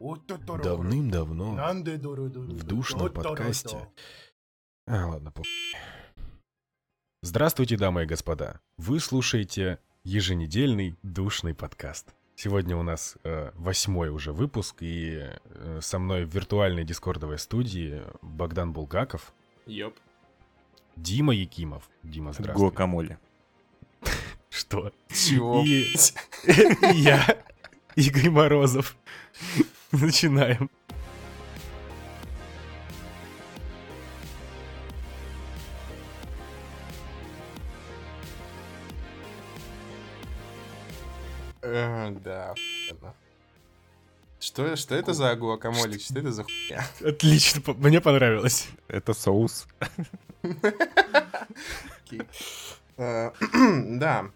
Давным-давно в душном подкасте... А, ладно, по... Здравствуйте, дамы и господа. Вы слушаете еженедельный душный подкаст. Сегодня у нас э, восьмой уже выпуск, и э, со мной в виртуальной дискордовой студии Богдан Булгаков, Ёп. Дима Якимов. Дима, здравствуй. Гуакамоле. Что? Чего? И, и я, Игорь Морозов. Начинаем. Э, Да, охуенно. Что, что это за гуакамоле? Что это за хуйня? Отлично, по- мне понравилось. Это соус. Окей. Э, Да,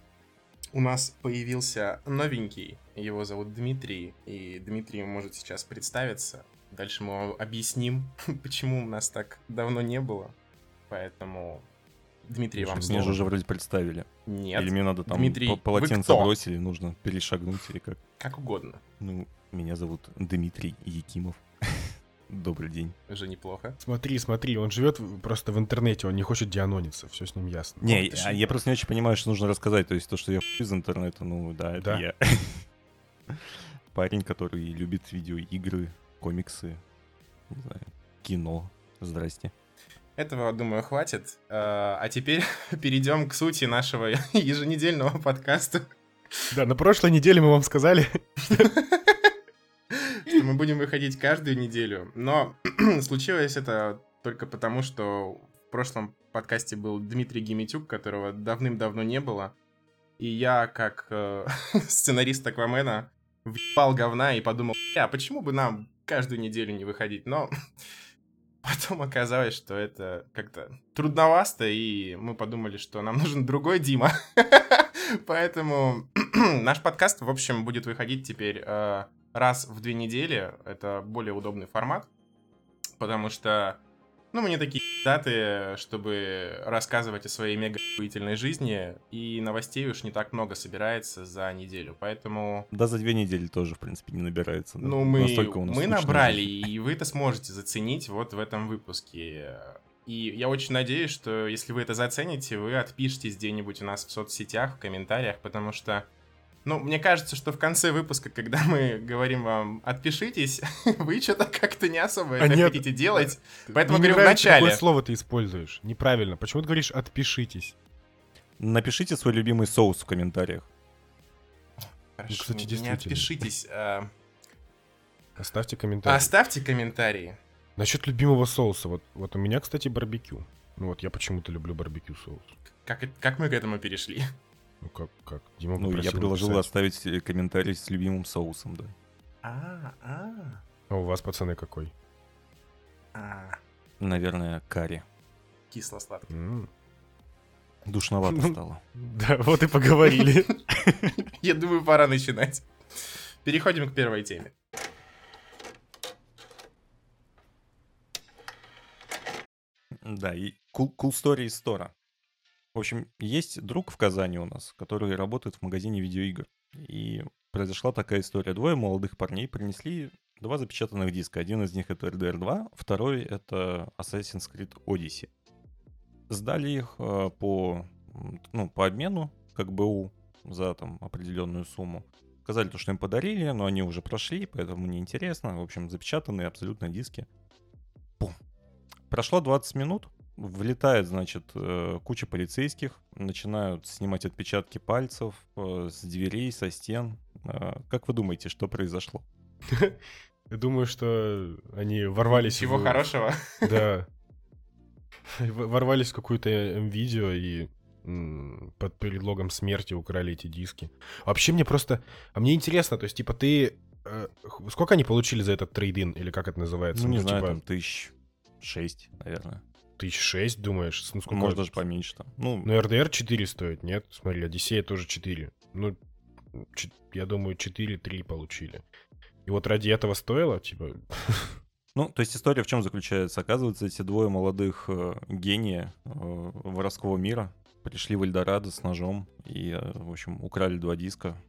у нас появился новенький. Его зовут Дмитрий. И Дмитрий может сейчас представиться. Дальше мы вам объясним, почему у нас так давно не было. Поэтому, Дмитрий, вам Мне же уже вроде представили. Нет, Или мне надо там Дмитрий, полотенце бросили, нужно перешагнуть или как. как угодно. Ну, меня зовут Дмитрий Якимов. Добрый день. Уже неплохо. Смотри, смотри, он живет просто в интернете, он не хочет дианониться, все с ним ясно. Не, ты а я просто не очень понимаю, что нужно рассказать. То есть то, что я из интернета, ну да, это Да. я. Парень, который любит видеоигры, комиксы, не знаю, кино. Здрасте. Этого, думаю, хватит. Э, А теперь перейдем к сути нашего еженедельного подкаста, Да, на прошлой неделе мы вам сказали, мы будем выходить каждую неделю. Но случилось это только потому, что в прошлом подкасте был Дмитрий Геметюк, которого давным-давно не было. И я, как э, сценарист Аквамена, въебал говна и подумал, а почему бы нам каждую неделю не выходить? Но потом оказалось, что это как-то трудновасто, и мы подумали, что нам нужен другой Дима. Поэтому наш подкаст, в общем, будет выходить теперь э, раз в две недели. Это более удобный формат, потому что, ну, мы не такие даты, чтобы рассказывать о своей мега охуительной жизни, и новостей уж не так много собирается за неделю, поэтому... Да, за две недели тоже, в принципе, не набирается. да. Ну, мы, Настолько у нас мы набрали, жизнь. и вы это сможете заценить вот в этом выпуске. И я очень надеюсь, что если вы это зацените, вы отпишитесь где-нибудь у нас в соцсетях, в комментариях, потому что, ну, мне кажется, что в конце выпуска, когда мы говорим вам «отпишитесь», вы что-то как-то не особо А это нет. хотите делать. Поэтому говорю в начале. какое слово ты используешь. Неправильно. Почему ты говоришь «отпишитесь»? Напишите свой любимый соус в комментариях. Хорошо, кстати, не действительно. отпишитесь, а Оставьте комментарий. оставьте комментарии. Насчет любимого соуса. Вот, вот у меня, кстати, барбекю. Ну вот я почему-то люблю барбекю соус. Как, как мы к этому перешли? Ну как, как? Дима Ну, я предложил написать. оставить э, комментарий с любимым соусом, да. А, а, А у вас, пацаны, какой? а, Наверное, карри. кисло-сладкий. М. Душновато Ну, стало. Да, вот и поговорили. Я думаю, пора начинать. Переходим к первой теме. Да, и cool, cool story из стора. В общем, есть друг в Казани у нас, который работает в магазине видеоигр. И произошла такая история. Двое молодых парней принесли два запечатанных диска. Один из них это RDR 2, второй это Assassin's Creed Odyssey. Сдали их э, по, ну, по обмену, как БУ, за там определенную сумму. Сказали, то, что им подарили, но они уже прошли, поэтому неинтересно. В общем, запечатанные абсолютно диски. Пум. Прошло 20 минут, влетает, значит, э, куча полицейских, начинают снимать отпечатки пальцев э, с дверей, со стен. Э, Как вы думаете, что произошло? Я думаю, что они ворвались Чего хорошего? Да. Ворвались в какую-то видео и под предлогом смерти украли эти диски. Вообще мне просто... А мне интересно, то есть, типа, ты... Сколько они получили за этот трейдин, или как это называется? Ну, не знаю, типа, там тысяч шесть, наверное. Тысяч шесть, думаешь? Ну, сколько? Может, даже поменьше там. Ну, Ну, РДР 4 стоит, нет? Смотри, Одиссея тоже 4. Ну, я думаю, 4-3 получили. И вот ради этого стоило, типа... Ну, то есть история в чем заключается? Оказывается, эти двое молодых э, гения э, воровского мира пришли в Эльдорадо с ножом и, э, в общем, украли два диска,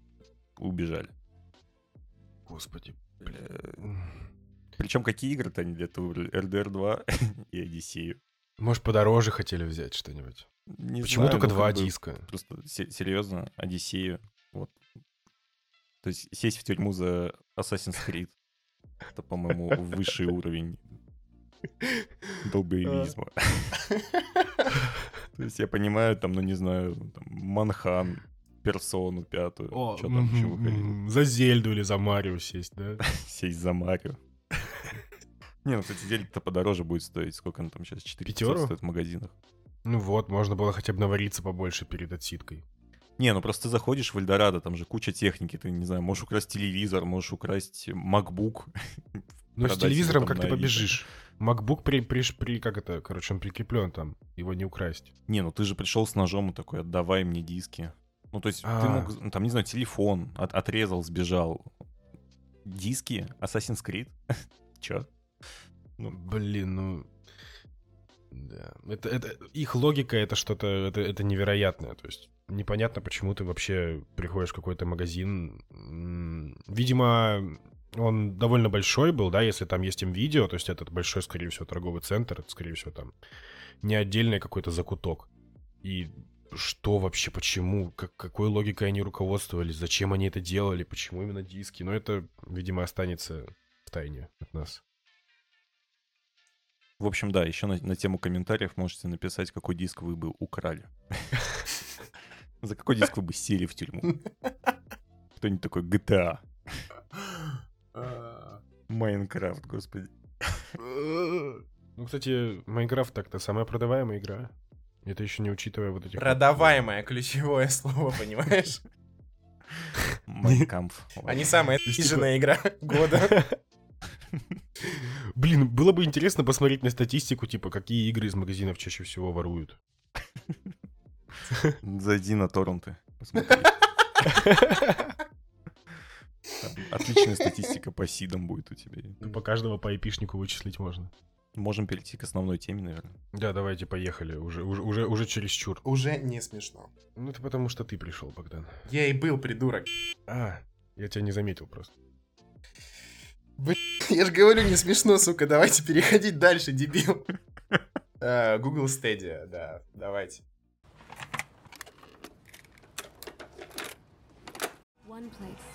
убежали. Господи. Причем какие игры-то они для этого выбрали? RDR 2 и Одиссею. Может, подороже хотели взять что-нибудь? Не Почему знаю, только ну, два диска? Просто се- серьезно, Одиссею. Вот. То есть сесть в тюрьму за Assassin's Creed. Это, по-моему, высший уровень долбоевизма. То есть я понимаю, там, ну не знаю, там, Манхан, Персону пятую, О, что там еще выходило. За Зельду или за Марио сесть, да? Сесть за Марио. Не, ну, кстати, зелье-то подороже будет стоить. Сколько оно там сейчас? 4 Пятеру? стоит в магазинах. Ну вот, можно было хотя бы навариться побольше перед отсидкой. Не, ну просто ты заходишь в Эльдорадо, там же куча техники. Ты, не знаю, можешь украсть телевизор, можешь украсть MacBook. Ну, с телевизором как ты побежишь? MacBook при, при, при, как это, короче, он прикреплен там, его не украсть. Не, ну ты же пришел с ножом и такой, отдавай мне диски. Ну, то есть ты А. мог, ну, там, не знаю, телефон от- отрезал, сбежал. Диски? Assassin's Creed? Чё? Ну. Блин, ну... Да. Это, это, их логика это что-то, это, это невероятное. То есть непонятно, почему ты вообще приходишь в какой-то магазин. Видимо, он довольно большой был, да, если там есть им видео, то есть этот большой, скорее всего, торговый центр, это, скорее всего, там не отдельный какой-то закуток. И что вообще, почему, как, какой логикой они руководствовались, зачем они это делали, почему именно диски. Но это, видимо, останется в тайне от нас. В общем, да, еще на, на тему комментариев можете написать, какой диск вы бы украли. За какой диск вы бы сели в тюрьму? Кто-нибудь такой GTA, А, Майнкрафт, господи. Ну, кстати, Майнкрафт так-то самая продаваемая игра. Это еще не учитывая вот этих... Продаваемое ключевое слово, понимаешь? Майнкамф. Не самая есть, тяжелая игра года. Блин, было бы интересно посмотреть на статистику, типа, какие игры из магазинов чаще всего воруют. Зайди на торренты, посмотри. Отличная статистика по сидам будет у тебя. Ну, По каждого по айпишнику вычислить можно. Можем перейти к основной теме, наверное. Да, давайте, поехали. Уже, уже, уже, уже чересчур. Уже не смешно. Ну, это потому что ты пришел, Богдан. Я и был придурок. А, я тебя не заметил просто. Я же говорю, не смешно, сука. Давайте переходить дальше, дебил. Э, Google Stadia, да, давайте. One place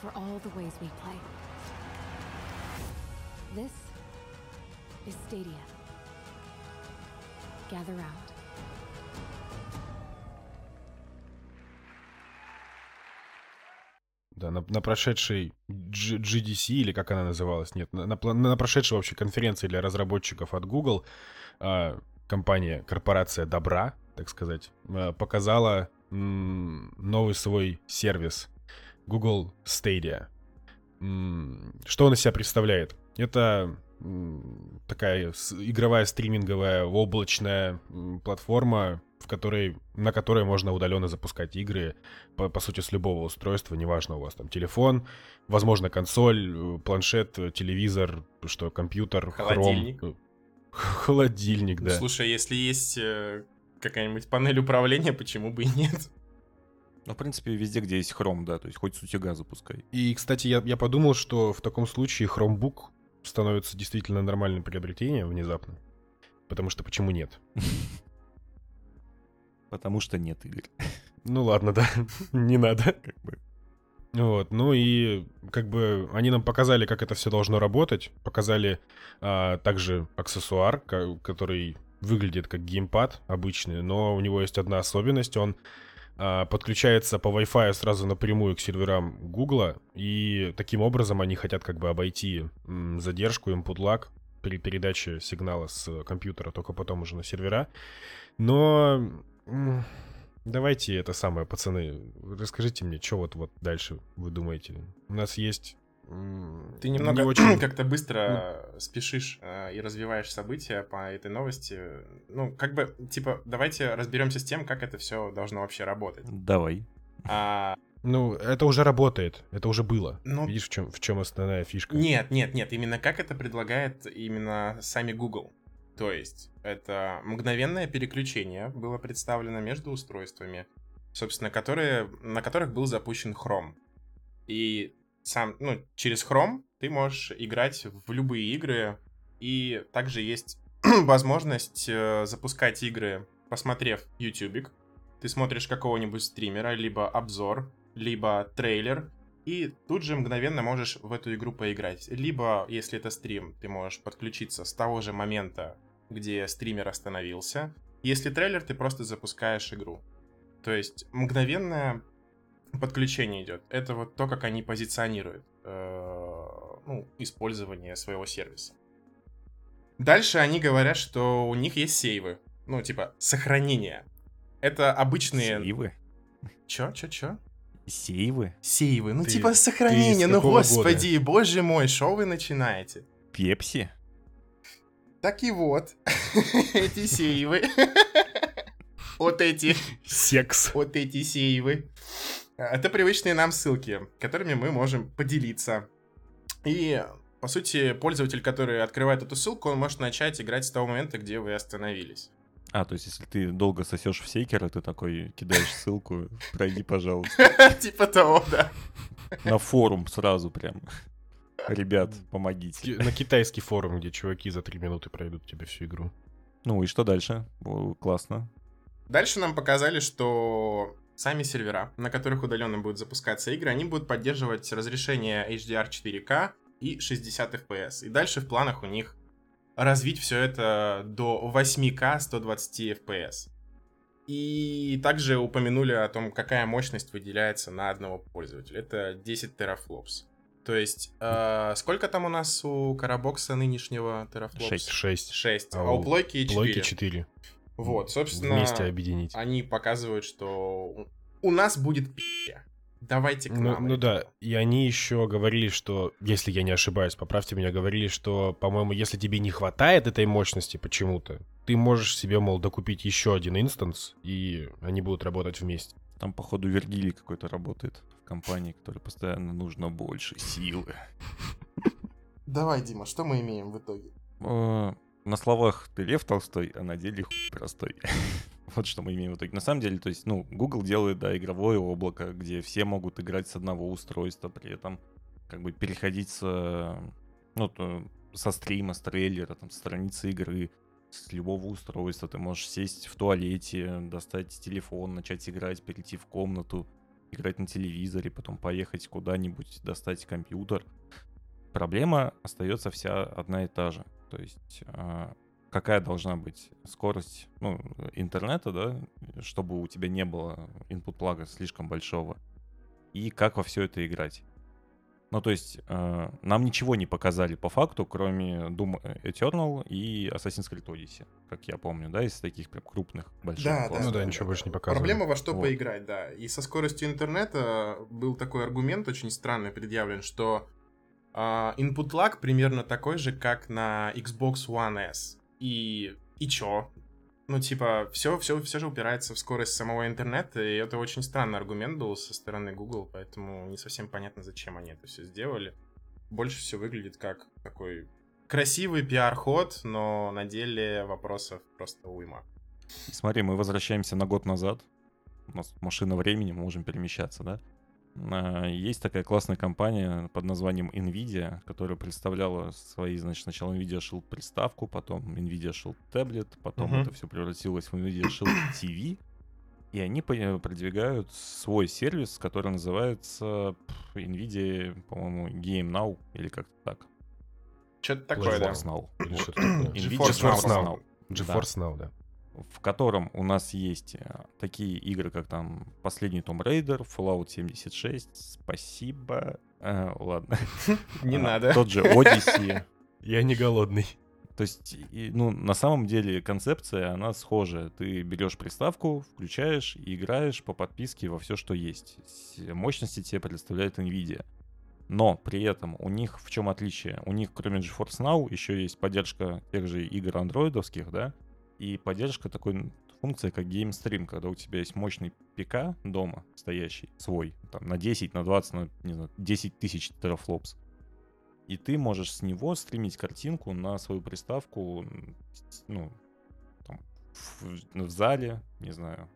for all the ways we play. This is Stadia. Gather round. Да, на, на прошедшей GDC, или как она называлась, нет, на, на на прошедшей вообще конференции для разработчиков от Google а, компания, корпорация добра, так сказать, а, показала новый свой сервис Google Stadia. Что он из себя представляет? Это такая игровая стриминговая облачная платформа, в которой, на которой можно удаленно запускать игры, по, по сути, с любого устройства, неважно, у вас там телефон, возможно, консоль, э, планшет, э, телевизор, что, компьютер, Холодильник. хром. э, Холодильник, Ну, да. Слушай, если есть какая-нибудь панель управления, почему бы и нет? Ну, в принципе, везде, где есть хром, да, то есть хоть с утюга запускай. И, кстати, я, я подумал, что в таком случае Chromebook становится действительно нормальным приобретением внезапно. Потому что почему нет? Потому что нет игр. Ну ладно, да, не надо. Как бы. Вот, ну и как бы они нам показали, как это все должно работать, показали а, также аксессуар, который выглядит как геймпад обычный, но у него есть одна особенность, он подключается по Wi-Fi сразу напрямую к серверам Гугла, и таким образом они хотят как бы обойти задержку, input lag при передаче сигнала с компьютера, только потом уже на сервера. Но давайте это самое, пацаны, расскажите мне, что вот, вот дальше вы думаете? У нас есть... Ты немного не очень... как-то быстро спешишь э, и развиваешь события по этой новости. Ну, как бы, типа, давайте разберемся с тем, как это все должно вообще работать. Давай. А, Ну, это уже работает, это уже было. Ну- Видишь, в чем, в чем основная фишка? Нет, нет, нет, именно как это предлагает именно сами Google. То есть это мгновенное переключение было представлено между устройствами, собственно, которые, на которых был запущен Chrome. И сам, ну, через Chrome ты можешь играть в любые игры, и также есть возможность э, запускать игры, посмотрев ютубик. Ты смотришь какого-нибудь стримера, либо обзор, либо трейлер, и тут же мгновенно можешь в эту игру поиграть. Либо, если это стрим, ты можешь подключиться с того же момента, где стример остановился. Если трейлер, ты просто запускаешь игру. То есть мгновенное подключение идет. Это вот то, как они позиционируют э, ну, использование своего сервиса. Дальше они говорят, что у них есть сейвы. Ну, типа, сохранение. Это обычные... Сейвы? Чё, чё, чё? Сейвы? Сейвы. Ну, Ты- типа, сохранение. Ну, господи, боже мой, что вы начинаете? Пепси? Так и вот, эти сейвы. Вот эти, Секс. вот эти сейвы. Это привычные нам ссылки, которыми мы можем поделиться. И, по сути, пользователь, который открывает эту ссылку, он может начать играть с того момента, где вы остановились. А, то есть если ты долго сосешь в сейкера, ты такой кидаешь ссылку, пройди, пожалуйста, Типа того, да. на форум сразу прям. Ребят, помогите. На китайский форум, где чуваки за три минуты пройдут тебе всю игру. Ну и что дальше? Классно. Дальше нам показали, что сами сервера, на которых удаленно будут запускаться игры, они будут поддерживать разрешение HDR 4K и 60 FPS. И дальше в планах у них развить все это до 8К 120 FPS. И также упомянули о том, какая мощность выделяется на одного пользователя. Это 10 терафлопс. То есть, э, сколько там у нас у Карабокса нынешнего терафлопс? Шесть. Шесть. 6. А, А у Плойки 4. Плойки четыре. Вот, собственно, Вместе объединить. они показывают, что у- нас будет пи***. Давайте к Ну, нам. ну да, ребята. и они еще говорили, что, если я не ошибаюсь, поправьте меня, говорили, что, по-моему, если тебе не хватает этой мощности почему-то, ты можешь себе, мол, докупить еще один инстанс, и они будут работать вместе. Там, походу, Вергилий какой-то работает в компании, которой постоянно нужно больше силы. Давай, Дима, что мы имеем в итоге? На словах ты Лев Толстой, а на деле хуй простой. Вот что мы имеем в итоге. На самом деле, то есть, ну, Google делает, да, игровое облако, где все могут играть с одного устройства, при этом как бы переходить с, ну, то- со стрима, с трейлера, там, с страницы игры, с любого устройства. Ты можешь сесть в туалете, достать телефон, начать играть, перейти в комнату, играть на телевизоре, потом поехать куда-нибудь, достать компьютер. Проблема остается вся одна и та же. То есть а, какая должна быть скорость ну, интернета, да, чтобы у тебя не было input плага слишком большого, и как во все это играть. Ну, то есть, э, нам ничего не показали по факту, кроме Doom Eternal и Assassin's Creed Odyssey, как я помню, да, из таких прям крупных, больших. Да, да. Ну да, ничего больше не показывали. Проблема во что Вот. поиграть, да. И со скоростью интернета был такой аргумент очень странный предъявлен, что input lag примерно такой же, как на Xbox One S. И, и чё? Ну, типа, все, все, все же упирается в скорость самого интернета, и это очень странный аргумент был со стороны Google, поэтому не совсем понятно, зачем они это все сделали. Больше все выглядит как такой красивый пиар-ход, но на деле вопросов просто уйма. Смотри, мы возвращаемся на год назад. У нас машина времени, мы можем перемещаться, да? А, Есть такая классная компания под названием Nvidia, которая представляла свои, значит, сначала Nvidia Shield приставку, потом Nvidia Shield таблет, потом Мгм. это все превратилось в Nvidia Shield TV, и они продвигают свой сервис, который называется Nvidia, по-моему, Game Now или как-то так. Что-то такое, да. GeForce Now. Такое. Nvidia GeForce GeForce Now. Now. GeForce Now, да. В котором у нас есть э, такие игры, как там последний Tomb Raider, Fallout 76, спасибо. Э, ладно. Не А, надо. Тот же Odyssey. Я не голодный. То есть, и, ну, на самом деле концепция, она схожая. Ты берешь приставку, включаешь и играешь по подписке во все, что есть. Мощности тебе предоставляет NVIDIA. Но при этом у них в чем отличие? У них, кроме GeForce Now, еще есть поддержка тех же игр андроидовских, да, и поддержка такой функции, как Game Stream, когда у тебя есть мощный ПК дома стоящий, свой, там, на 10, на 20, на, не знаю, 10 тысяч терафлопс. И ты можешь с него стримить картинку на свою приставку, ну, там, в, в зале, не знаю,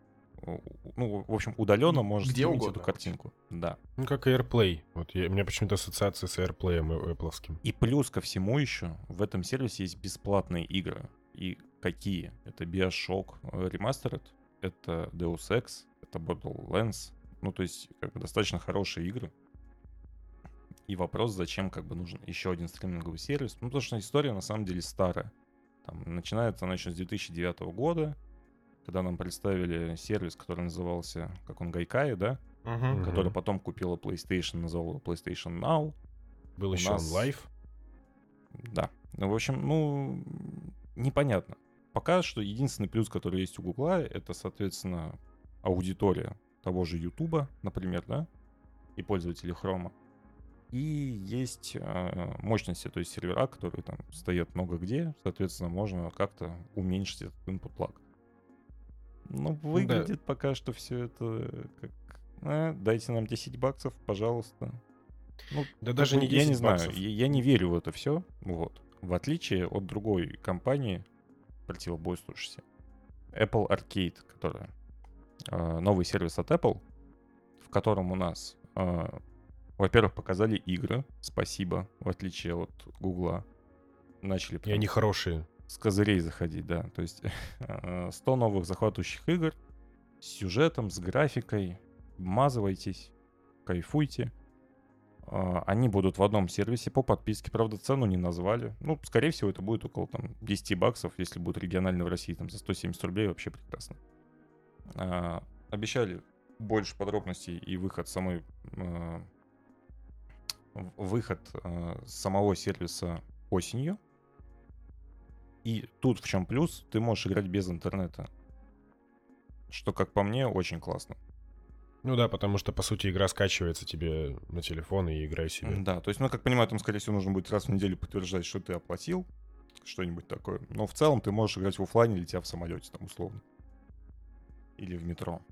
ну, в общем, удаленно можешь Где стримить угодно. эту картинку. Да. Ну, как AirPlay. Вот я- у меня почему-то ассоциация с AirPlay Apple. И плюс ко всему еще в этом сервисе есть бесплатные игры. И какие? Это Bioshock э, Remastered, это Deus Ex, это Borderlands. Ну, то есть, как бы достаточно хорошие игры. И вопрос, зачем как бы нужен еще один стриминговый сервис. Ну, потому что история на самом деле старая. Там начинается она еще с 2009 года, когда нам представили сервис, который назывался, как он, Гайкай, да? Мгм. Который потом купила PlayStation, назвал его PlayStation Now. Был У еще нас- он Live. Да. Ну, в общем, ну, непонятно. Пока что единственный плюс, который есть у Гугла, это, соответственно, аудитория того же Ютуба, например, да, и пользователи Хрома. И есть э, мощности, то есть сервера, которые там стоят много где, соответственно, можно как-то уменьшить этот input lag. Ну, выглядит пока что все это как... «А, дайте нам 10 баксов, пожалуйста. Ну, Да даже не я 10 не знаю, баксов. я, я не верю в это все. Вот. В отличие от другой компании, противоборствующейся, Apple Arcade, которая э, новый сервис от Apple, в котором у нас, э, во-первых, показали игры, спасибо, в отличие от Гугла. Начали И они хорошие. с козырей заходить, да. То есть э, 100 новых захватывающих игр с сюжетом, с графикой. Вмазывайтесь, кайфуйте. А, Они будут в одном сервисе по подписке. Правда, цену не назвали. Ну, скорее всего, это будет около там, 10 баксов, если будет регионально в России там, за 170 рублей. Вообще прекрасно. А, Обещали больше подробностей и выход самой... в- Выход самого сервиса осенью. И тут в чем плюс, ты можешь играть без интернета. Что, как по мне, очень классно. Ну да, потому что, по сути, игра скачивается тебе на телефон и играй себе. Да, то есть, ну, как понимаю, там, скорее всего, нужно будет раз в неделю подтверждать, что ты оплатил, что-нибудь такое. Но в целом ты можешь играть в оффлайне, летя в самолете, там, условно. Или в метро.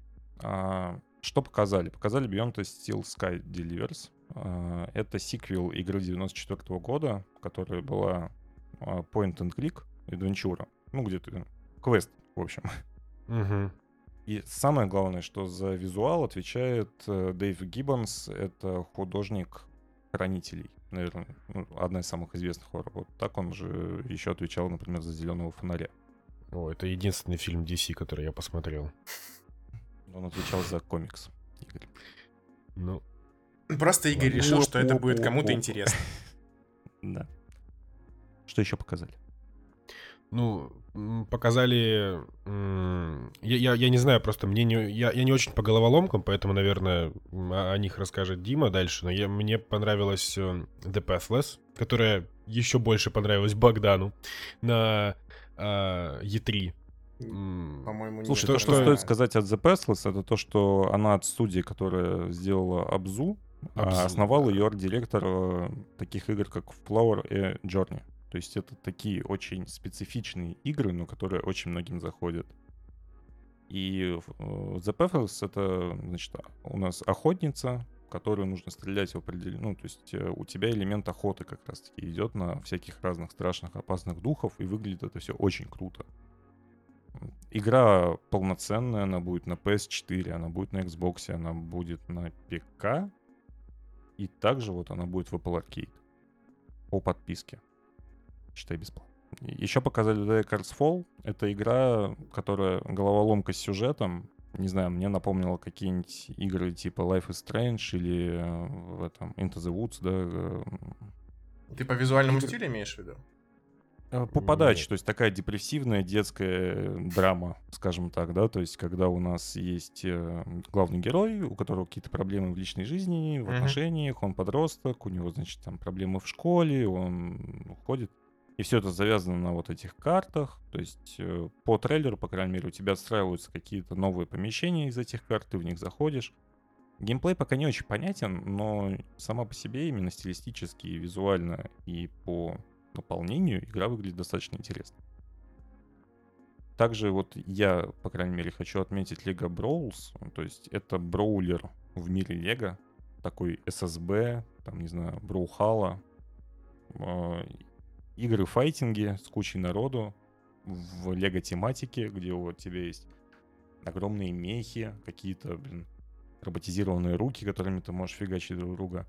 А, что показали? Показали Beyond the Steel Sky Delivers. А, это сиквел игры 94 года, которая была а, point and click, адвенчура. Ну, где-то квест, в общем. Мгм. И самое главное, что за визуал отвечает э, Дэйв Гиббонс. Это художник хранителей. Наверное, ну, одна из самых известных его работ. Так он же еще отвечал, например, за зеленого фонаря. О, это единственный фильм DC, который я посмотрел. Он отвечал за комикс. Игорь. Ну, Просто Игорь Ладно. решил, что это будет кому-то интересно. Да. Что еще показали? ну, показали... Я, я, я не знаю, просто мне не... Я, я не очень по головоломкам, поэтому, наверное, о, о них расскажет Дима дальше. Но я, мне понравилась э, The Pathless, которая еще больше понравилась Богдану на а, E3. М, По-моему, Слушай, то, то, что что- стоит сказать от The Passless, это то, что она от студии, которая сделала Абзу, а Абзу, основал ее арт-директор э, таких игр, как Flower и Journey. То есть это такие очень специфичные игры, но которые очень многим заходят. И э, The Passless — это, значит, у нас охотница, в которую нужно стрелять в определенную... Ну, то есть э, у тебя элемент охоты как раз-таки идет на всяких разных страшных, опасных духов, и выглядит это все очень круто. Игра полноценная, она будет на PS4, она будет на Xbox, она будет на ПК. И также вот она будет в Apple Arcade. По подписке. Считай бесплатно. Еще показали The Cards Fall. Это игра, которая головоломка с сюжетом. Не знаю, мне напомнила какие-нибудь игры типа Life is Strange или э, в этом Into the Woods, да, э, Ты по визуальному Игры- стилю имеешь в виду? Э, По подаче, Нет. то есть такая депрессивная детская драма, скажем так, да, то есть когда у нас есть главный герой, у которого какие-то проблемы в личной жизни, в отношениях, он подросток, у него, значит, там проблемы в школе, он уходит. И все это завязано на вот этих картах. То есть э, по трейлеру, по крайней мере, у тебя отстраиваются какие-то новые помещения из этих карт, ты в них заходишь. Геймплей пока не очень понятен, но сама по себе именно стилистически, визуально и по наполнению игра выглядит достаточно интересно. Также вот я, по крайней мере, хочу отметить Lego Brawls. То есть это броулер в мире Лего. Такой SSB, там, не знаю, Броухала. Э, Игры файтинги с кучей народу в Лего тематике, где у тебя есть огромные мехи, какие-то, блин, роботизированные руки, которыми ты можешь фигачить друг друга.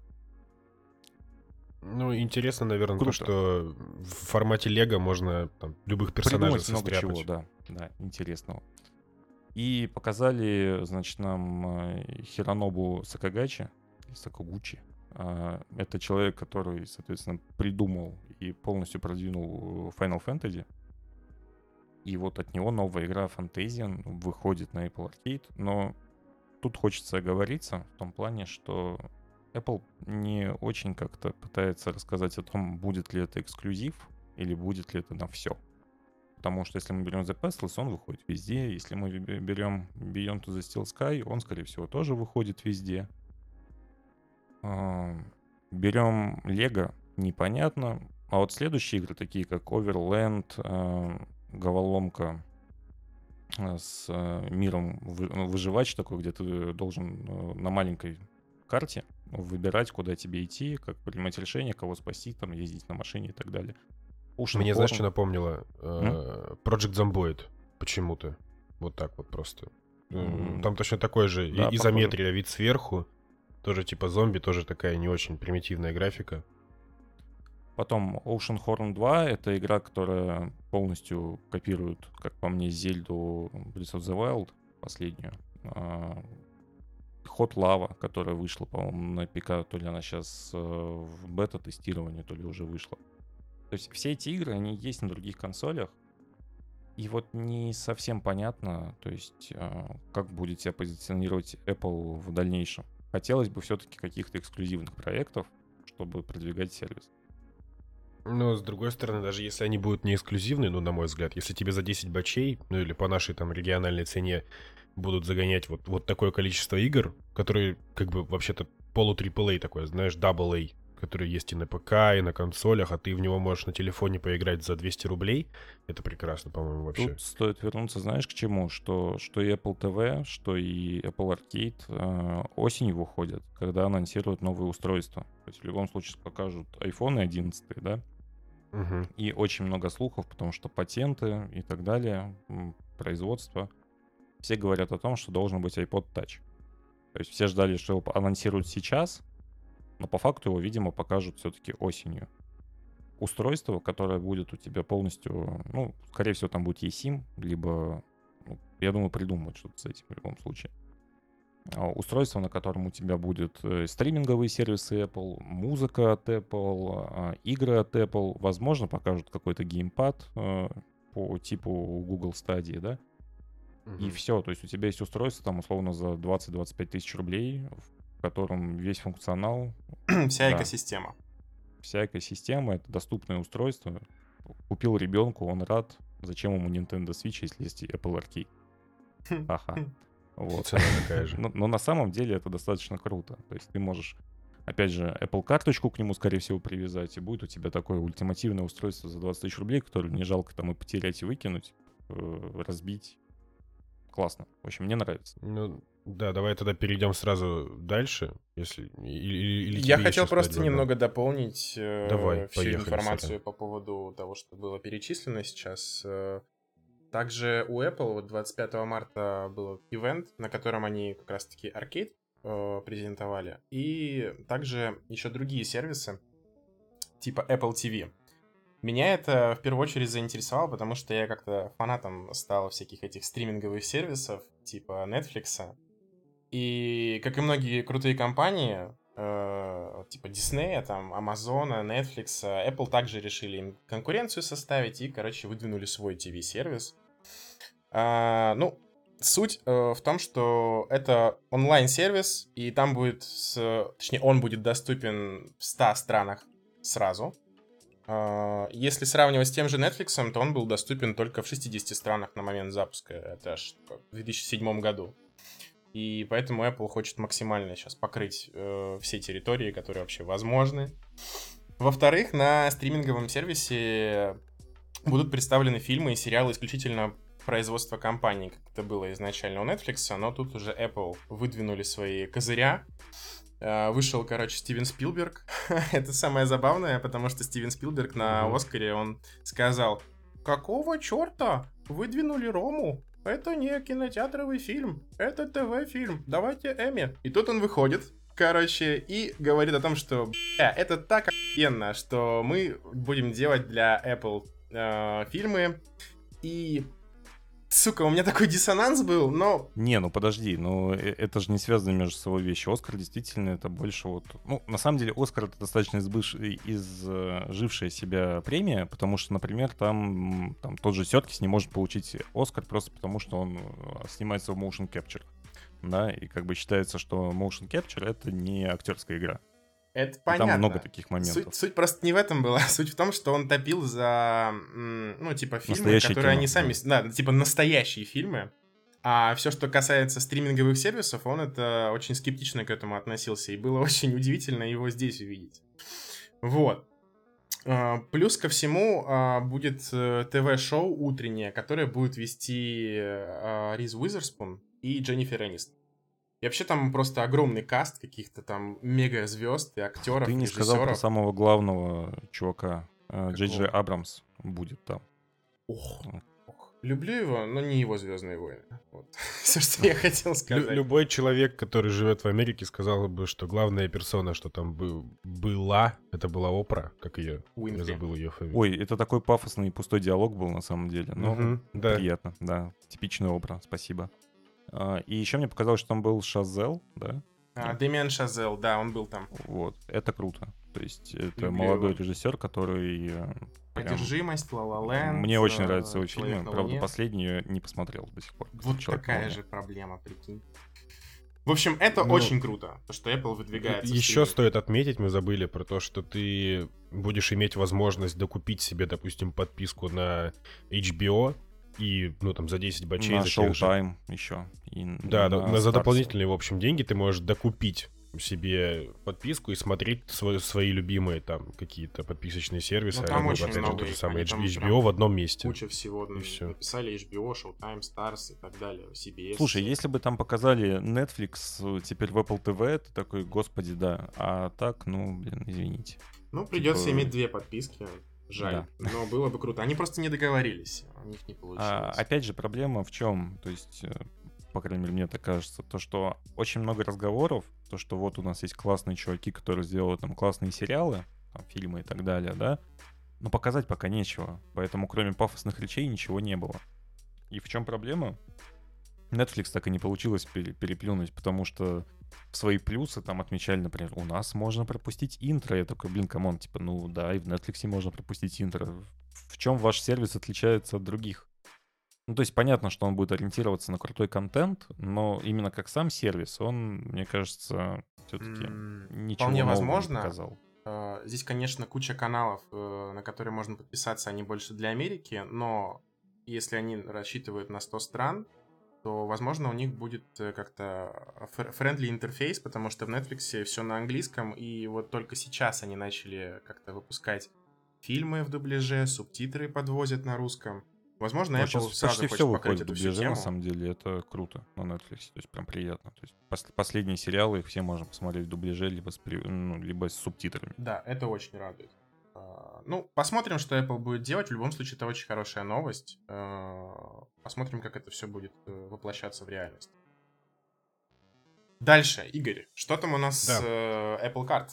Ну, интересно, наверное, Круто. то, что в формате Лего можно там, любых персонажей Придумать много состряпать. чего, да, да, интересного. И показали, значит, нам э, Хиронобу Сакагачи, Сакагучи. А, Это человек, который, соответственно, придумал и полностью продвинул э, Final Fantasy. И вот от него новая игра Fantasian выходит на Apple Arcade. Но тут хочется оговориться в том плане, что Apple не очень как-то пытается рассказать о том, будет ли это эксклюзив или будет ли это на все. Потому что если мы берем The Pastels, он выходит везде. Если мы бе- берем Beyond to the Steel Sky, он, скорее всего, тоже выходит везде. Берем Lego, непонятно. А вот следующие игры, такие как Overland, Головоломка а, с а, миром ну, выживач такой, где ты должен а, на маленькой карте выбирать, куда тебе идти, как принимать решение, кого спасти, там ездить на машине и так далее. Ocean Мне, знаешь, Horn- что напомнило? Э, Project Zomboid почему-то. Вот так вот просто. Э, М, Там точно такой же и- да, похоже. изометрия, вид сверху. Тоже типа зомби, тоже такая не очень примитивная графика. Потом Ocean Horn 2 — это игра, которая полностью копирует, как по мне, Зельду Breath of the Wild, последнюю. А, Hot Lava, которая вышла, по-моему, на ПК, то ли она сейчас в бета-тестировании, то ли уже вышла. То есть все эти игры, они есть на других консолях, и вот не совсем понятно, то есть а, как будет себя позиционировать Apple в дальнейшем. Хотелось бы все-таки каких-то эксклюзивных проектов, чтобы продвигать сервис. Но, с другой стороны, даже если они будут не эксклюзивны, ну, на мой взгляд, если тебе за 10 бачей, ну, или по нашей там региональной цене будут загонять вот, вот такое количество игр, которые как бы вообще-то полу AAA такое, знаешь, double A, которые есть и на ПК, и на консолях, а ты в него можешь на телефоне поиграть за 200 рублей, это прекрасно, по-моему, вообще. Тут стоит вернуться, знаешь, к чему? Что, что и Apple TV, что и Apple Arcade э, осенью выходят, когда анонсируют новые устройства. То есть в любом случае покажут iPhone 11, да? Мгм. И очень много слухов, потому что патенты и так далее, производство. Все говорят о том, что должен быть iPod Touch. То есть все ждали, что его анонсируют сейчас, но по факту его, видимо, покажут все-таки осенью. Устройство, которое будет у тебя полностью, ну, скорее всего, там будет eSIM, либо, ну, я думаю, придумают что-то с этим в любом случае. А, Устройство, на котором у тебя будут э, стриминговые сервисы Apple, музыка от Apple, а, игры от Apple, возможно, покажут какой-то геймпад э, по типу Google Stadia, да, и все. То есть у тебя есть устройство там условно за 20-25 тысяч рублей, в котором весь функционал, Вся Да. экосистема. вся экосистема, это доступное устройство. Купил ребенку, он рад. Зачем ему Nintendo Switch, если есть и Apple Arcade? Ага. Вот. Цена такая же. Но, но на самом деле это достаточно круто. То есть ты можешь, опять же, Apple карточку к нему, скорее всего, привязать, и будет у тебя такое ультимативное устройство за 20 тысяч рублей, которое не жалко там и потерять, и выкинуть, э, разбить. Классно. В общем, мне нравится. Ну, да, давай тогда перейдем сразу дальше, если... Или, или Я хотел просто сказать, немного дополнить э, Давай, всю поехали, информацию по поводу того, что было перечислено сейчас. Э, Также у Apple вот 25 марта был ивент, на котором они как раз-таки аркейд э, презентовали. И также еще другие сервисы, типа Apple TV. Меня это в первую очередь заинтересовало, потому что я как-то фанатом стал всяких этих стриминговых сервисов, типа Netflix. И, как и многие крутые компании, э, типа Disney, там, Amazon, Netflix, э, Apple также решили им конкуренцию составить и, короче, выдвинули свой TV-сервис. А, ну, суть э, в том, что это онлайн-сервис, и там будет, с- точнее, он будет доступен в 100 странах сразу. А, Если сравнивать с тем же Netflix, то он был доступен только в 60 странах на момент запуска. Это аж в 2007 году. И поэтому Apple хочет максимально сейчас покрыть э, все территории, которые вообще возможны. Во-вторых, на стриминговом сервисе будут представлены фильмы и сериалы исключительно производства компании, как это было изначально у Netflix, но тут уже Apple выдвинули свои козыря. Э, Вышел, короче, Стивен Спилберг. Это самое забавное, потому что Стивен Спилберг на. Оскаре, он сказал, какого черта выдвинули Рому? Это не кинотеатровый фильм, это ТВ-фильм, давайте Эми. И тут он выходит, короче, и говорит о том, что, бля, это так охуенно, что мы будем делать для Apple э, фильмы, и Сука, у меня такой диссонанс был, но... Не, ну подожди, ну э, это же не связано между собой вещи. Оскар действительно это больше вот... Ну, на самом деле, Оскар это достаточно избыш... изжившая себя премия, потому что, например, там, там тот же Серкис не может получить Оскар просто потому, что он э, снимается в motion capture. Да, и как бы считается, что motion capture это не актерская игра. Это понятно. Там много таких моментов. Суть, суть просто не в этом была. Суть в том, что он топил за, ну, типа, фильмы, Настоящее которые кино, они сами... Да, типа, настоящие фильмы. А все, что касается стриминговых сервисов, он это очень скептично к этому относился. И было очень удивительно его здесь увидеть. Вот. А, Плюс ко всему а, будет э, ТВ-шоу утреннее, которое будет вести э, Риз Уизерспун и Дженнифер Энистон. И вообще там просто огромный каст каких-то там мега звезд и актеров, Ты не сказал про самого главного чувака. э? Джей Джей Абрамс будет там. Ох, ох. Люблю его, но не его Звездные войны. Вот. Все, что я хотел Лю- сказать. любой человек, который живет в Америке, сказал бы, что главная персона, что там бы- была, это была Опра, как ее, я Уинфри. забыл ее фамилию. Ой, это такой пафосный и пустой диалог был на самом деле. Но Мгм, да. приятно, да. Типичный образ, спасибо. А, И еще мне показалось, что там был Шазел, да? А, Дэмиан Шазел, да, он был там. Вот, это круто. То есть это Люблю молодой его. режиссер, который... э, прям- Одержимость, Ла Ла Ленд. Мне очень э, нравятся его «Человек фильмы. на Правда, Луне». последний я не посмотрел до сих пор. Вот «Человек такая Луне». же проблема, прикинь. В общем, это Ну, очень круто, то, что Apple выдвигается. Еще стоит отметить, мы забыли про то, что ты будешь иметь возможность докупить себе, допустим, подписку на HBO и, ну, там, за 10 бачей, На же- Showtime еще. и Да, на на- за дополнительные, в общем, деньги ты можешь докупить себе подписку и смотреть свои, свои любимые там какие-то подписочные сервисы, Ну, там а, очень опять же, много тот же их, самый они там HBO в одном месте. Куча всего И всё. написали HBO, Showtime, Stars и так далее, CBS. Слушай, если бы там показали Netflix э, теперь в Apple TV, ты такой, господи, да. А так, ну, блин, извините. Ну, придется типа- иметь две подписки. Жаль, но было бы круто. Они просто не договорились, у них не получилось. А, опять же, проблема в чем? То есть, э, по крайней мере, мне так кажется, то, что очень много разговоров, то, что вот у нас есть классные чуваки, которые сделали там классные сериалы, там, фильмы и так далее, да, но показать пока нечего. Поэтому, кроме пафосных речей, ничего не было. И в чем проблема? Netflix так и не получилось пере- переплюнуть, потому что свои плюсы там отмечали, например, у нас можно пропустить интро. Я такой, блин, come on, типа, ну да, и в Netflix можно пропустить интро. В чем ваш сервис отличается от других? Ну, то есть понятно, что он будет ориентироваться на крутой контент, но именно как сам сервис, он, мне кажется, все-таки М, ничего Вполне нового не возможно. показал. Э, Здесь, конечно, куча каналов, э, на которые можно подписаться, они больше для Америки, но если они рассчитывают на 100 стран, то, возможно, у них будет э, как-то friendly интерфейс, потому что в Netflix все на английском, и вот только сейчас они начали как-то выпускать фильмы в дубляже, субтитры подвозят на русском. Возможно, Ну, Apple сейчас сразу почти хочет все выходит в дубляже, на самом деле, это круто на Netflix, то есть прям приятно. То есть пос- последние сериалы, все можно посмотреть в дубляже, либо с, при- ну, либо с субтитрами. Да, это очень радует. А, Ну, посмотрим, что Apple будет делать. В любом случае, это очень хорошая новость. А, Посмотрим, как это все будет э, воплощаться в реальность. Дальше, Игорь, что там у нас Да. с э, Apple Card?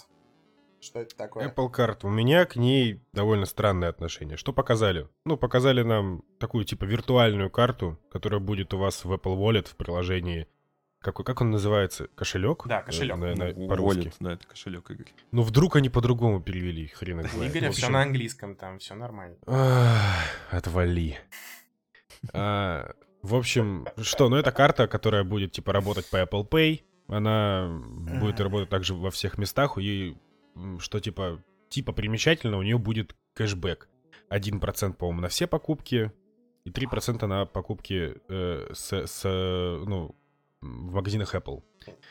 Что это такое? Apple Card. У меня к ней довольно странное отношение. Что показали? Ну, показали нам такую, типа, виртуальную карту, которая будет у вас в Apple Wallet в приложении. Какой, как он называется? Кошелек? Да, кошелек. Э, на- на- Ну, по-русски. Wallet, да, это кошелек, Игорь. Ну, вдруг они по-другому перевели, хрен их знает. Игоря В все на английском, там все нормально. Отвали. А, В общем, что, ну это карта, которая будет типа работать по Apple Pay. Она будет работать также во всех местах. И что типа, типа примечательно, у нее будет кэшбэк. 1%, по-моему, на все покупки. И 3% на покупки э, с, с, ну, в магазинах Apple.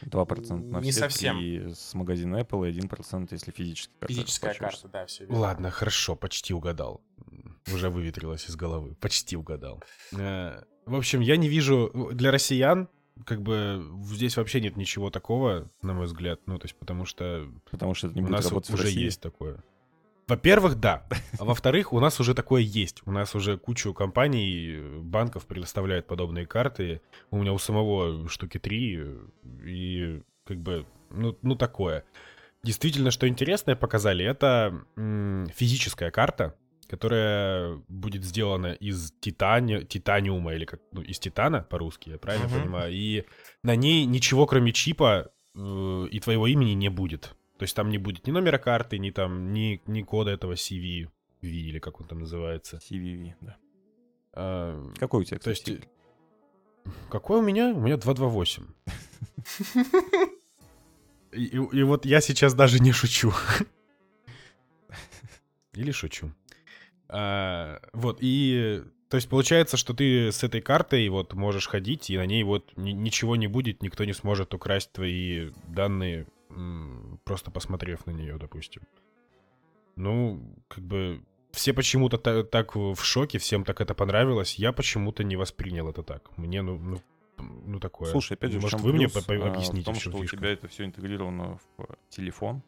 2% на Не все, совсем. 3 с магазина Apple и 1% если физическая карта. Физическая карта, да, все Ладно, хорошо, почти угадал. Уже выветрилось из головы. Почти угадал. Э, В общем, я не вижу... Для россиян, как бы, здесь вообще нет ничего такого, на мой взгляд. Ну, то есть, потому что Потому что это не у будет нас работать в уже есть такое. Во-первых, да. А во-вторых, у нас уже такое есть. У нас уже кучу компаний, банков предоставляют подобные карты. У меня у самого штуки три. И как бы, ну, ну такое. Действительно, что интересное показали, это м, физическая карта, которая будет сделана из титани... титаниума или как ну, из титана по-русски, я правильно Мгм. понимаю. И на ней ничего кроме чипа э, и твоего имени не будет. То есть там не будет ни номера карты, ни там ни, ни кода этого CV, V или как он там называется. CVV, да. А, Какой у тебя, то есть кстати, какой у меня? У меня 228. И, и- и вот я сейчас даже не шучу. Или шучу. А, вот, и... То есть получается, что ты с этой картой вот можешь ходить, и на ней вот ни- ничего не будет, никто не сможет украсть твои данные, просто посмотрев на нее, допустим. Ну, как бы... Все почему-то та- так в шоке, всем так это понравилось. Я почему-то не воспринял это так. Мне, ну, ну, ну такое. Слушай, опять же, Может, вы мне плюс, по- по- а, объясните, в том, в что у фишка? тебя это все интегрировано в телефон,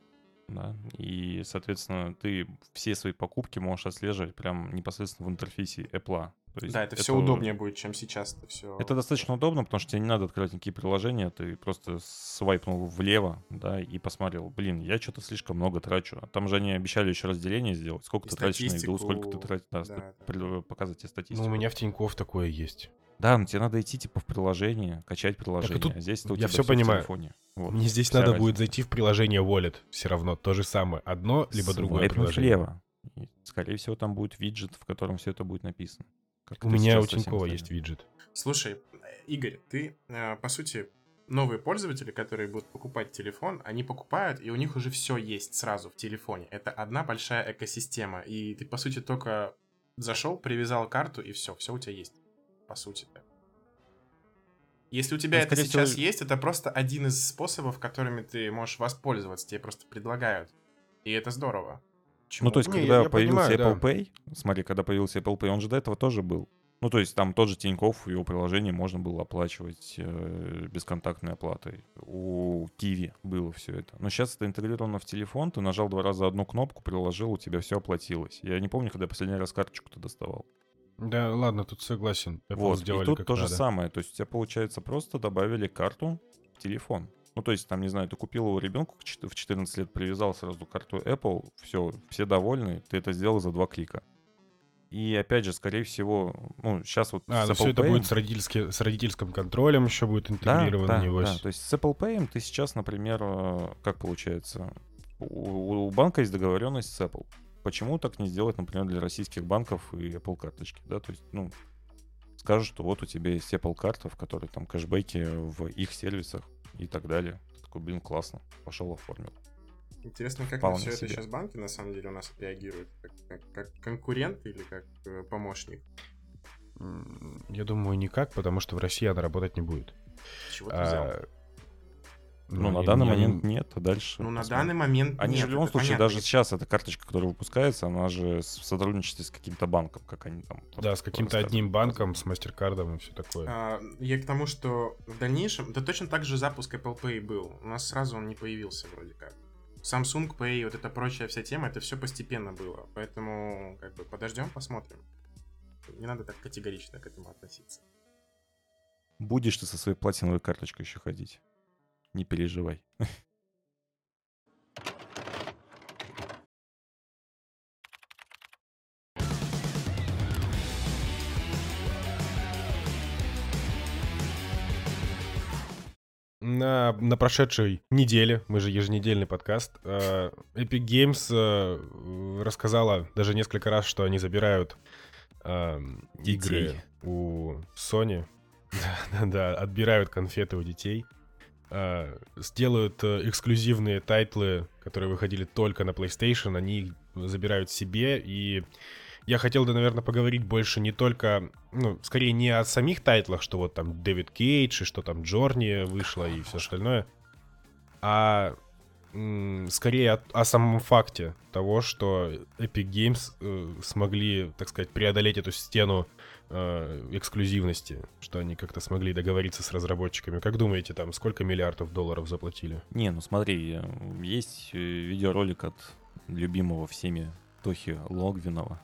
да, и, соответственно, ты все свои покупки можешь отслеживать прям непосредственно в интерфейсе Apple. То есть Да, это все удобнее будет, чем сейчас. Это все. Это достаточно удобно, потому что тебе не надо открывать никакие приложения, ты просто свайпнул влево, да, и посмотрел, блин, я что-то слишком много трачу. А там же они обещали еще разделение сделать, сколько И ты тратишь на еду, сколько ты статистику, тратишь, да, да, да. показать тебе статистику. Ну, у меня в Тинькофф такое есть. Да, но тебе надо идти типа в приложение, качать приложение. тут а здесь у я тебя всё всё понимаю. в телефоне. Вот. Мне здесь вся надо будет разница. зайти в приложение Wallet. Все равно то же самое. Одно, либо другое Свайпнуть приложение. влево. И, скорее всего, там будет виджет, в котором все это будет написано. Как У меня у Тинькова есть виджет. Слушай, Игорь, ты, э, по сути, новые пользователи, которые будут покупать телефон, они покупают, и у них уже все есть сразу в телефоне. Это одна большая экосистема. И ты, по сути, только зашел, привязал карту, и все, все у тебя есть. По сути-то. Если у тебя Ну, это сейчас всего- есть, это просто один из способов, которыми ты можешь воспользоваться. Тебе просто предлагают. И это здорово. Ну, то есть, Не, когда я- я появился понимаю, Apple Pay, смотри, когда появился Apple Pay, он же до этого тоже был. Ну, то есть, там тот же Тинькофф, его приложение можно было оплачивать э, бесконтактной оплатой. У Kiwi было все это. Но сейчас это интегрировано в телефон, ты нажал два раза одну кнопку, приложил, у тебя все оплатилось. Я не помню, когда я последний раз карточку-то доставал. Да, ладно, тут согласен. Apple Вот, сделали и тут то же надо. самое. То есть у тебя, получается, просто добавили карту в телефон. Ну, то есть, там, не знаю, ты купил его ребенку в чет- в 14 лет, привязал сразу карту Apple, все, все довольны, ты это сделал за два клика. И опять же, скорее всего, ну, сейчас вот А, с ну все Apple это Pay- будет с, родительски- с родительским контролем еще будет да, интегрировано, да, небось. да. То есть с Apple Pay ты сейчас, например, э, как получается, у, у банка есть договоренность с Apple. Почему так не сделать, например, для российских банков и Apple карточки, да? То есть, ну, скажут, что вот у тебя есть Apple карта, в которой там кэшбэки в их сервисах и так далее. Ты такой, блин, классно, пошел оформил. Интересно, как Вполне на все это себе. сейчас банки на самом деле у нас реагируют? Как, как- как конкурент или как э, помощник? Я думаю, никак, потому что в России она работать не будет. Чего ты взял? А, Ну, на данный я- момент нет, а дальше... Ну, на посмотрим. данный момент Они нет, же в любом случае, понятно. даже сейчас эта карточка, которая выпускается, она же в сотрудничестве с каким-то банком, как они там... Да, с каким-то одним банком, с мастер-кардом и все такое. А, я к тому, что в дальнейшем... Да точно так же запуск Apple Pay был. У нас сразу он не появился вроде как. Samsung Pay, вот эта прочая вся тема, это все постепенно было. Поэтому, как бы, подождем, посмотрим. Не надо так категорично к этому относиться. Будешь ты со своей платиновой карточкой еще ходить. Не переживай. На, на прошедшей неделе, мы же еженедельный подкаст, э, Epic Games э, рассказала даже несколько раз, что они забирают э, игры Детей. у Sony, да, отбирают конфеты у детей, э, сделают э, эксклюзивные тайтлы, которые выходили только на PlayStation, они их забирают себе, и я хотел, да, наверное, поговорить больше не только, ну, скорее не о самих тайтлах, что вот там Дэвид Кейдж и что там Journey вышло и все остальное, а скорее о, о самом факте того, что Epic Games э, смогли, так сказать, преодолеть эту стену э, эксклюзивности, что они как-то смогли договориться с разработчиками. Как думаете, там сколько миллиардов долларов заплатили? Не, ну смотри, э, есть э, видеоролик от любимого всеми Тохи Логвинова.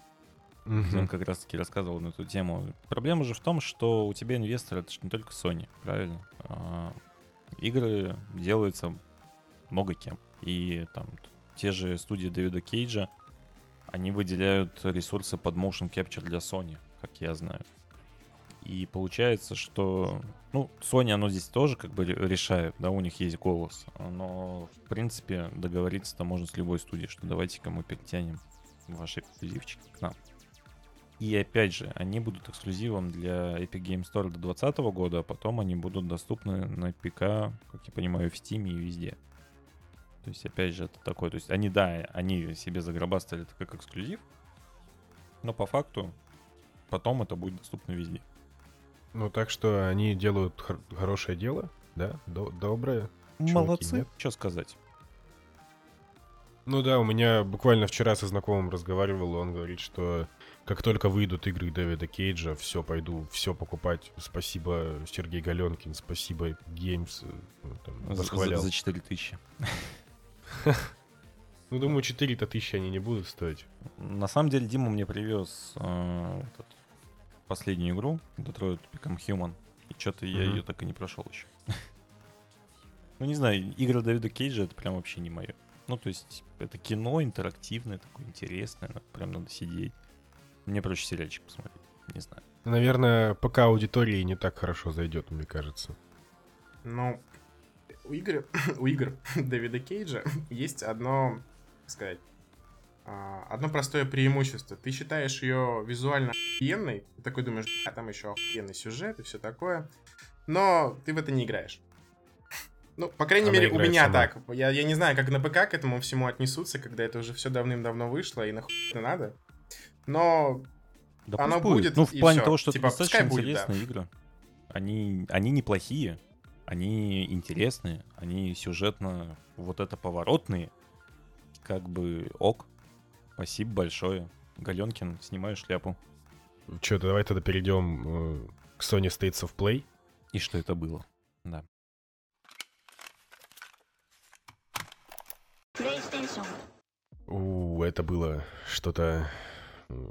где Он как раз-таки рассказывал на эту тему. Проблема же в том, что у тебя инвестор это же не только Sony, правильно? А, игры делаются много кем. И там те же студии Дэвида Кейджа, они выделяют ресурсы под motion capture для Sony, как я знаю. И получается, что, ну, Sony, оно здесь тоже как бы ре- решает, да, у них есть голос. Но, в принципе, договориться-то можно с любой студией, что давайте-ка мы перетянем ваши эксклюзивчики к нам. И опять же, они будут эксклюзивом для Epic Game Store до 2020 года, а потом они будут доступны на ПК, как я понимаю, в Steam и везде. То есть, опять же, это такое. То есть, они, да, они себе загробастали это как эксклюзив, но по факту потом это будет доступно везде. Ну, так что они делают хор- хорошее дело, да? До- доброе. Чуваки, Молодцы, нет? что сказать. Ну да, у меня буквально вчера со знакомым разговаривал, и он говорит, что как только выйдут игры Дэвида Кейджа, все, пойду все покупать. Спасибо, Сергей Галенкин, спасибо, Games. э, там, За, за, за 4000. Ну, думаю, 4-то тысячи они не будут стоить. На самом деле Дима мне привез э, этот, последнюю игру Detroit Become Human. И что-то я ее так и не прошел еще. Ну, не знаю, игры Дэвида Кейджа это прям вообще не мое. Ну, то есть, это кино интерактивное, такое интересное, прям надо сидеть. Мне проще сериальчик посмотреть, не знаю. Наверное, пока аудитории не так хорошо зайдет, мне кажется. Ну, у игр, у игр Дэвида Кейджа есть одно, сказать, а, одно простое преимущество. Ты считаешь ее визуально охуенной, ты такой думаешь, а там еще охуенный сюжет и все такое, но ты в это не играешь. Ну, по крайней Она мере, у меня сама. так. Я, я не знаю, как на ПК к этому всему отнесутся, когда это уже все давным-давно вышло и нахуй это надо. Но Да Оно будет. будет, Ну, в плане всё. того, что Типа, это достаточно будет, да. интересные игры. Они, они неплохие, они интересные, они сюжетно вот это поворотные. Как бы ок. Спасибо большое. Галенкин, снимаю шляпу. Че, давай тогда перейдем э, к Sony States of Play. И что это было? Да. PlayStation. У, это было что-то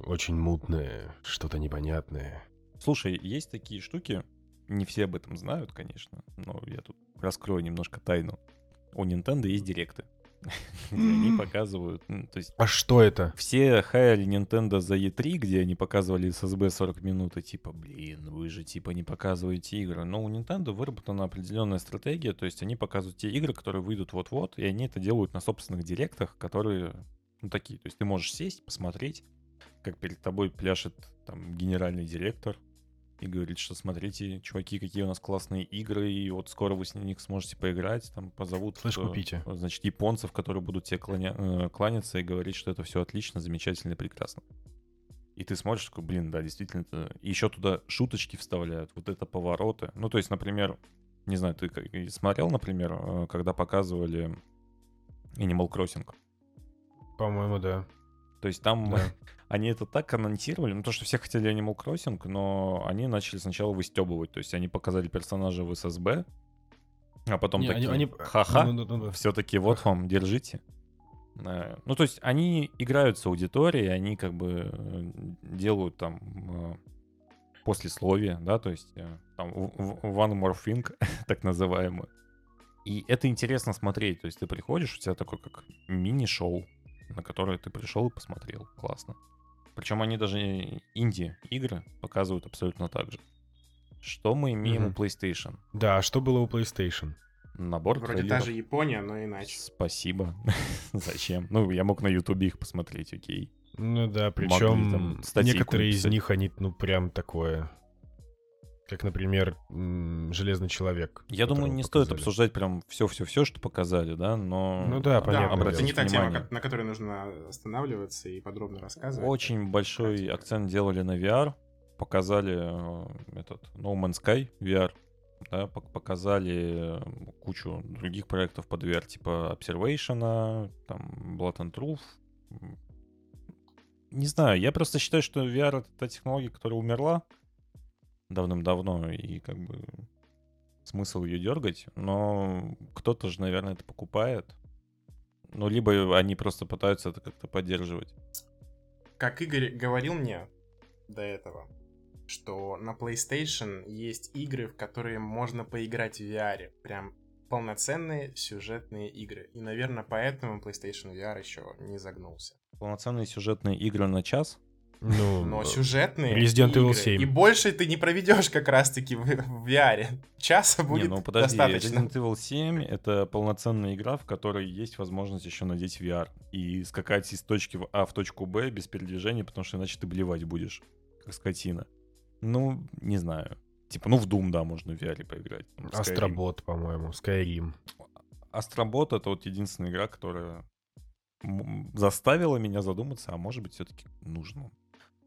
очень мутное, что-то непонятное. Слушай, есть такие штуки, не все об этом знают, конечно, но я тут раскрою немножко тайну. У Nintendo есть директы. Они показывают, ну, то есть А что это? все хаяли Nintendo за E3, где они показывали SSB 40 минут, и типа, блин, вы же типа не показываете игры. Но у Nintendo выработана определенная стратегия, то есть они показывают те игры, которые выйдут вот-вот, и они это делают на собственных директах, которые, ну, такие. То есть ты можешь сесть, посмотреть, как перед тобой пляшет там генеральный директор, и говорит, что смотрите, чуваки, какие у нас классные игры, и вот скоро вы с них сможете поиграть, там позовут, Слышь, э, купите. значит, японцев, которые будут тебе кланя- э, кланяться и говорить, что это все отлично, замечательно, прекрасно. И ты смотришь, такой, блин, да, действительно, это... И еще туда шуточки вставляют, вот это повороты. Ну, то есть, например, не знаю, ты смотрел, например, э, когда показывали Animal Crossing? По-моему, да. То есть там Да. они это так анонсировали, ну то, что все хотели Animal Crossing, но они начали сначала выстебывать. То есть они показали персонажа в ССБ, а потом Не, такие, они- они- ха-ха, ну, ну, ну, ну. все-таки вот вам, держите. Э, Ну, то есть они играют с аудиторией, они как бы э, делают там э, послесловие, да, то есть там one more thing, так называемый. И это интересно смотреть, то есть ты приходишь, у тебя такой как мини-шоу, на которое ты пришел и посмотрел, классно. Причем они даже инди-игры показывают абсолютно так же. Что мы имеем Мгм. у PlayStation? Да, а что было у PlayStation? Набор вроде та трейлеров. же Япония, но иначе. Спасибо. Зачем? Ну, я мог на Ютубе их посмотреть, окей. Ну да, причем некоторые из них, они, ну, прям такое. Как, например, Железный человек. Я думаю, не стоит показали. обсуждать прям все-все-все, что показали, да, но... Ну да, понятно, Да, это не та тема, внимание. ко- на которой нужно останавливаться и подробно рассказывать. Очень большой Кстати. акцент делали на VR. Показали э, этот No Man's Sky VR. Да, пок- показали э, кучу других проектов под VR, типа Observation, там Blood and Truth. Не знаю, я просто считаю, что VR это та технология, которая умерла давным-давно, и как бы смысл ее дергать, но кто-то же, наверное, это покупает. Ну, либо они просто пытаются это как-то поддерживать. как Игорь говорил мне до этого, что на PlayStation есть игры, в которые можно поиграть в VR. Прям полноценные сюжетные игры. И, наверное, поэтому PlayStation VR еще не загнулся. Полноценные сюжетные игры на час? Ну, Но сюжетные Resident Evil игры. 7. И больше ты не проведешь как раз-таки в, в VR. Часа будет не, ну подожди, достаточно. Resident Evil 7 это полноценная игра, в которой есть возможность еще надеть VR и скакать из точки в А в точку Б без передвижения, потому что иначе ты блевать будешь, как скотина. Ну, не знаю. Типа, ну в Doom, да, можно в VR поиграть. Skyrim. Астробот, по-моему, Skyrim. Астробот это вот единственная игра, которая заставила меня задуматься, а может быть все-таки нужно.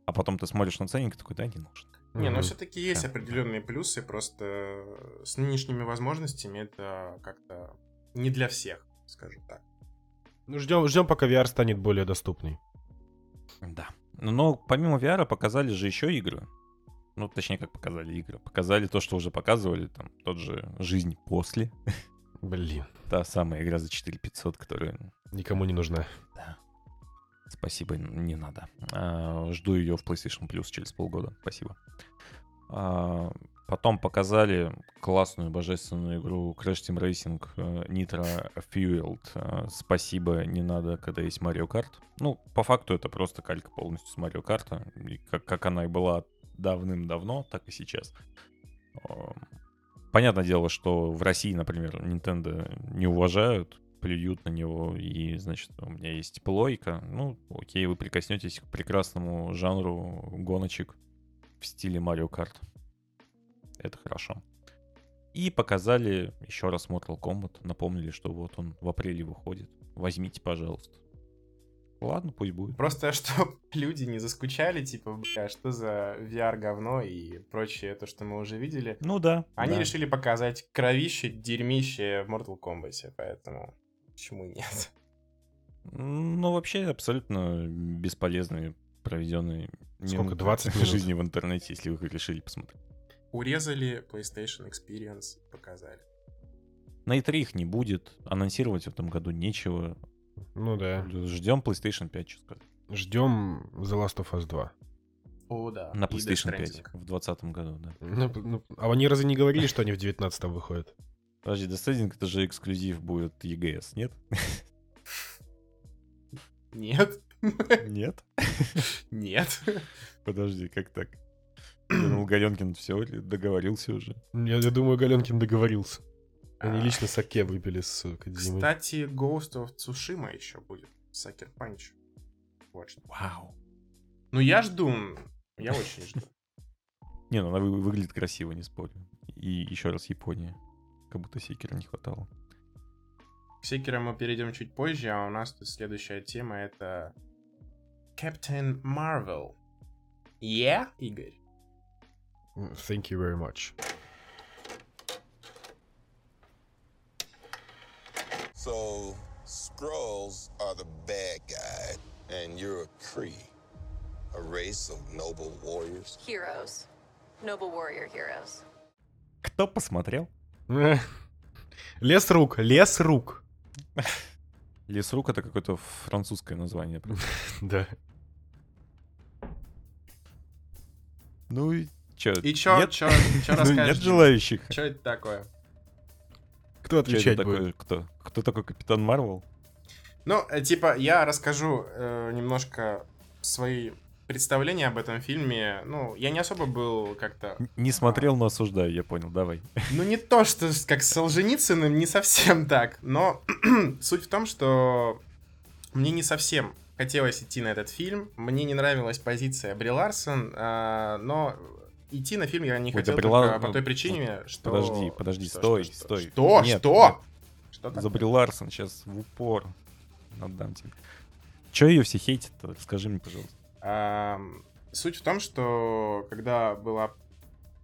А потом ты смотришь на ценник и такой, да, не нужно. Не, ну Мгм. все-таки есть Да. определенные плюсы, просто с нынешними возможностями это как-то не для всех, скажу так. Ну, ждем, ждем, пока VR станет более доступный. Да. Но помимо VR показали же еще игры. Ну, точнее, как показали игры. Показали то, что уже показывали, там, тот же «Жизнь после». Блин, Та самая игра за 4500, которая... никому не нужна. Спасибо, не надо. А, жду ее в PlayStation Plus через полгода. Спасибо. А, потом показали классную божественную игру Crash Team Racing э, Nitro Fueled. А, спасибо, не надо, когда есть Mario Kart. Ну, по факту это просто калька полностью с Mario Kart. И как, как она и была давным-давно, так и сейчас. Понятное дело, что в России, например, Nintendo не уважают, плюют на него, и, значит, у меня есть плойка. Ну, окей, вы прикоснетесь к прекрасному жанру гоночек в стиле Mario Kart. Это хорошо. И показали еще раз Mortal Kombat. Напомнили, что вот он в апреле выходит. Возьмите, пожалуйста. Ладно, пусть будет. Просто чтобы люди не заскучали, типа, бля, что за VR говно и прочее, то, что мы уже видели. Ну да. Они да. решили показать кровище, дерьмище в Mortal Kombat, поэтому почему нет? Ну, вообще, абсолютно бесполезные проведенные Сколько, минуты 20 минут? жизни в интернете, если вы решили посмотреть. Урезали PlayStation Experience, показали. На E3 их не будет, анонсировать в этом году нечего. Ну да. Ждем PlayStation 5, что сказать. Ждем The Last of Us 2. О, да. На PlayStation 5 Stranding. в 2020 году, да. Ну, ну, а они разве не говорили, что они в 19-м выходят? Подожди, Stranding это же эксклюзив будет EGS, нет? Нет, Нет? нет. Подожди, как так? Я думал, Галенкин все договорился уже. Я, я думаю, Галенкин договорился. Они А. лично саке выпили с Кодзимой. Кстати, Ghost of Tsushima еще будет. Сакер Панч. Вот что. Вау. Ну, я жду. Я очень жду. Не, ну она вы- выглядит красиво, не спорю. И еще раз Япония. Как будто Секера не хватало. К Секеру мы перейдем чуть позже, а у нас тут следующая тема это Captain Marvel. Yeah, Игорь? Thank you very much. So, Skrulls are the bad guy, and you're a Kree, a race of noble warriors. Heroes. Noble warrior heroes. Кто посмотрел? Лес рук, лес рук. Лесрук это какое-то французское название. Да. Ну и чё? И чё, нет? чё, чё Ну, расскажешь? Нет желающих. Чё это такое? Кто такое? будет? Кто? Кто такой Капитан Марвел? Ну, э, типа, я расскажу э, немножко свои представления об этом фильме. Ну, я не особо был как-то... Не смотрел, но осуждаю, я понял, давай. Ну, не то, что как с Солженицыным, не совсем так. Но суть в том, что мне не совсем хотелось идти на этот фильм. Мне не нравилась позиция Бри Ларсон, а, но идти на фильм я не Ой, хотел Бри Лар- по той ну, причине, что... Подожди, подожди, Что, стой, что, что? стой. Что? Нет, Что? Что За? Бри Ларсон сейчас в упор отдам тебе. Че ее все хейтят-то? Расскажи мне, пожалуйста. Суть в том, что когда была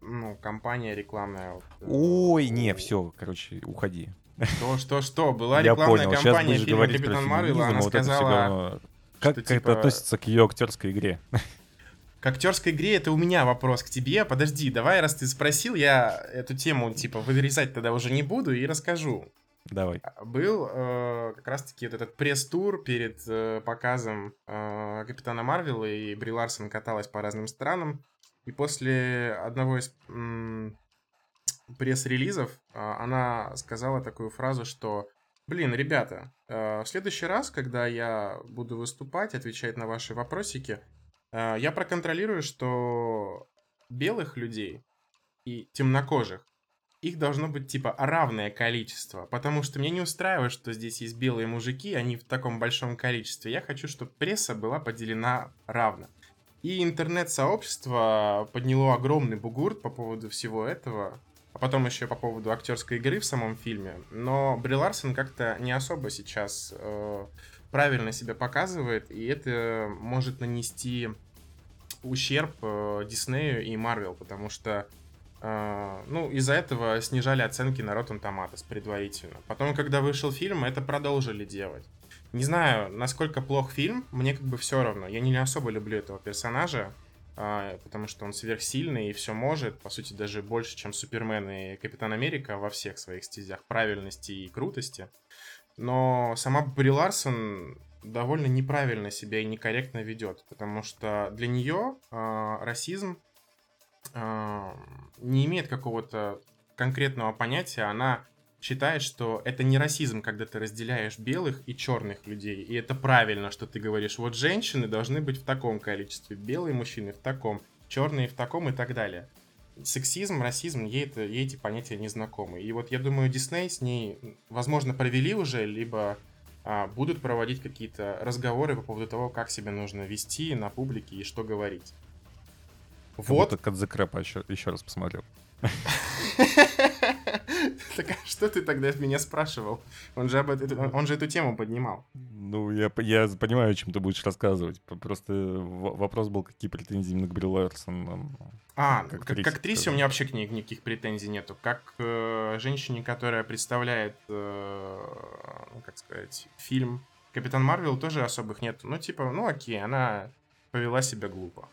ну, компания рекламная... вот, э, Ой, не, все, короче, уходи. Что, что, что? Была Я рекламная понял, сейчас кампания будешь фильма Капитан Марвел, она вот это сказала... говно. Как, что, как это типа, относится к ее актерской игре? К актерской игре это у меня вопрос к тебе. Подожди, давай, раз ты спросил, я эту тему, типа, вырезать тогда уже не буду и расскажу. Давай. Был э, как раз-таки вот этот пресс-тур перед э, показом э, Капитана Марвела, и Бри Ларсон каталась по разным странам. И после одного из м, пресс-релизов э, она сказала такую фразу, что Блин, ребята, э, в следующий раз, когда я буду выступать, отвечать на ваши вопросики, э, я проконтролирую, что белых людей и темнокожих их должно быть типа равное количество, потому что мне не устраивает, что здесь есть белые мужики, они в таком большом количестве. Я хочу, чтобы пресса была поделена равно. И интернет-сообщество подняло огромный бугурт по поводу всего этого, а потом еще по поводу актерской игры в самом фильме. Но Бри Ларсон как-то не особо сейчас э, правильно себя показывает, и это может нанести ущерб э, Диснею и Марвел, потому что ну, из-за этого снижали оценки на Rotten Tomatoes предварительно. Потом, когда вышел фильм, это продолжили делать. Не знаю, насколько плох фильм, мне как бы все равно. Я не особо люблю этого персонажа, uh, потому что он сверхсильный и все может, по сути, даже больше, чем Супермен и Капитан Америка во всех своих стезях правильности и крутости. Но сама Бри Ларсон довольно неправильно себя и некорректно ведет, потому что для нее uh, расизм не имеет какого-то конкретного понятия, она считает, что это не расизм, когда ты разделяешь белых и черных людей. И это правильно, что ты говоришь, вот женщины должны быть в таком количестве, белые мужчины в таком, черные в таком и так далее. Сексизм, расизм, ей, это, ей эти понятия не знакомы. И вот я думаю, Дисней с ней, возможно, провели уже, либо а, будут проводить какие-то разговоры по поводу того, как себя нужно вести на публике и что говорить. Вот. Как The Crap еще, еще раз посмотрел. Так а что ты тогда меня спрашивал? Он же, об этом, он же эту тему поднимал. Ну, я, я понимаю, о чем ты будешь рассказывать. Просто вопрос был, какие претензии именно к Бри Ларсон. А, как, как, как актрисе у меня вообще к ней никаких претензий нету. Как э, женщине, которая представляет, э, ну, как сказать, фильм Капитан Марвел, тоже особых нет. Ну, типа, ну окей, она повела себя глупо.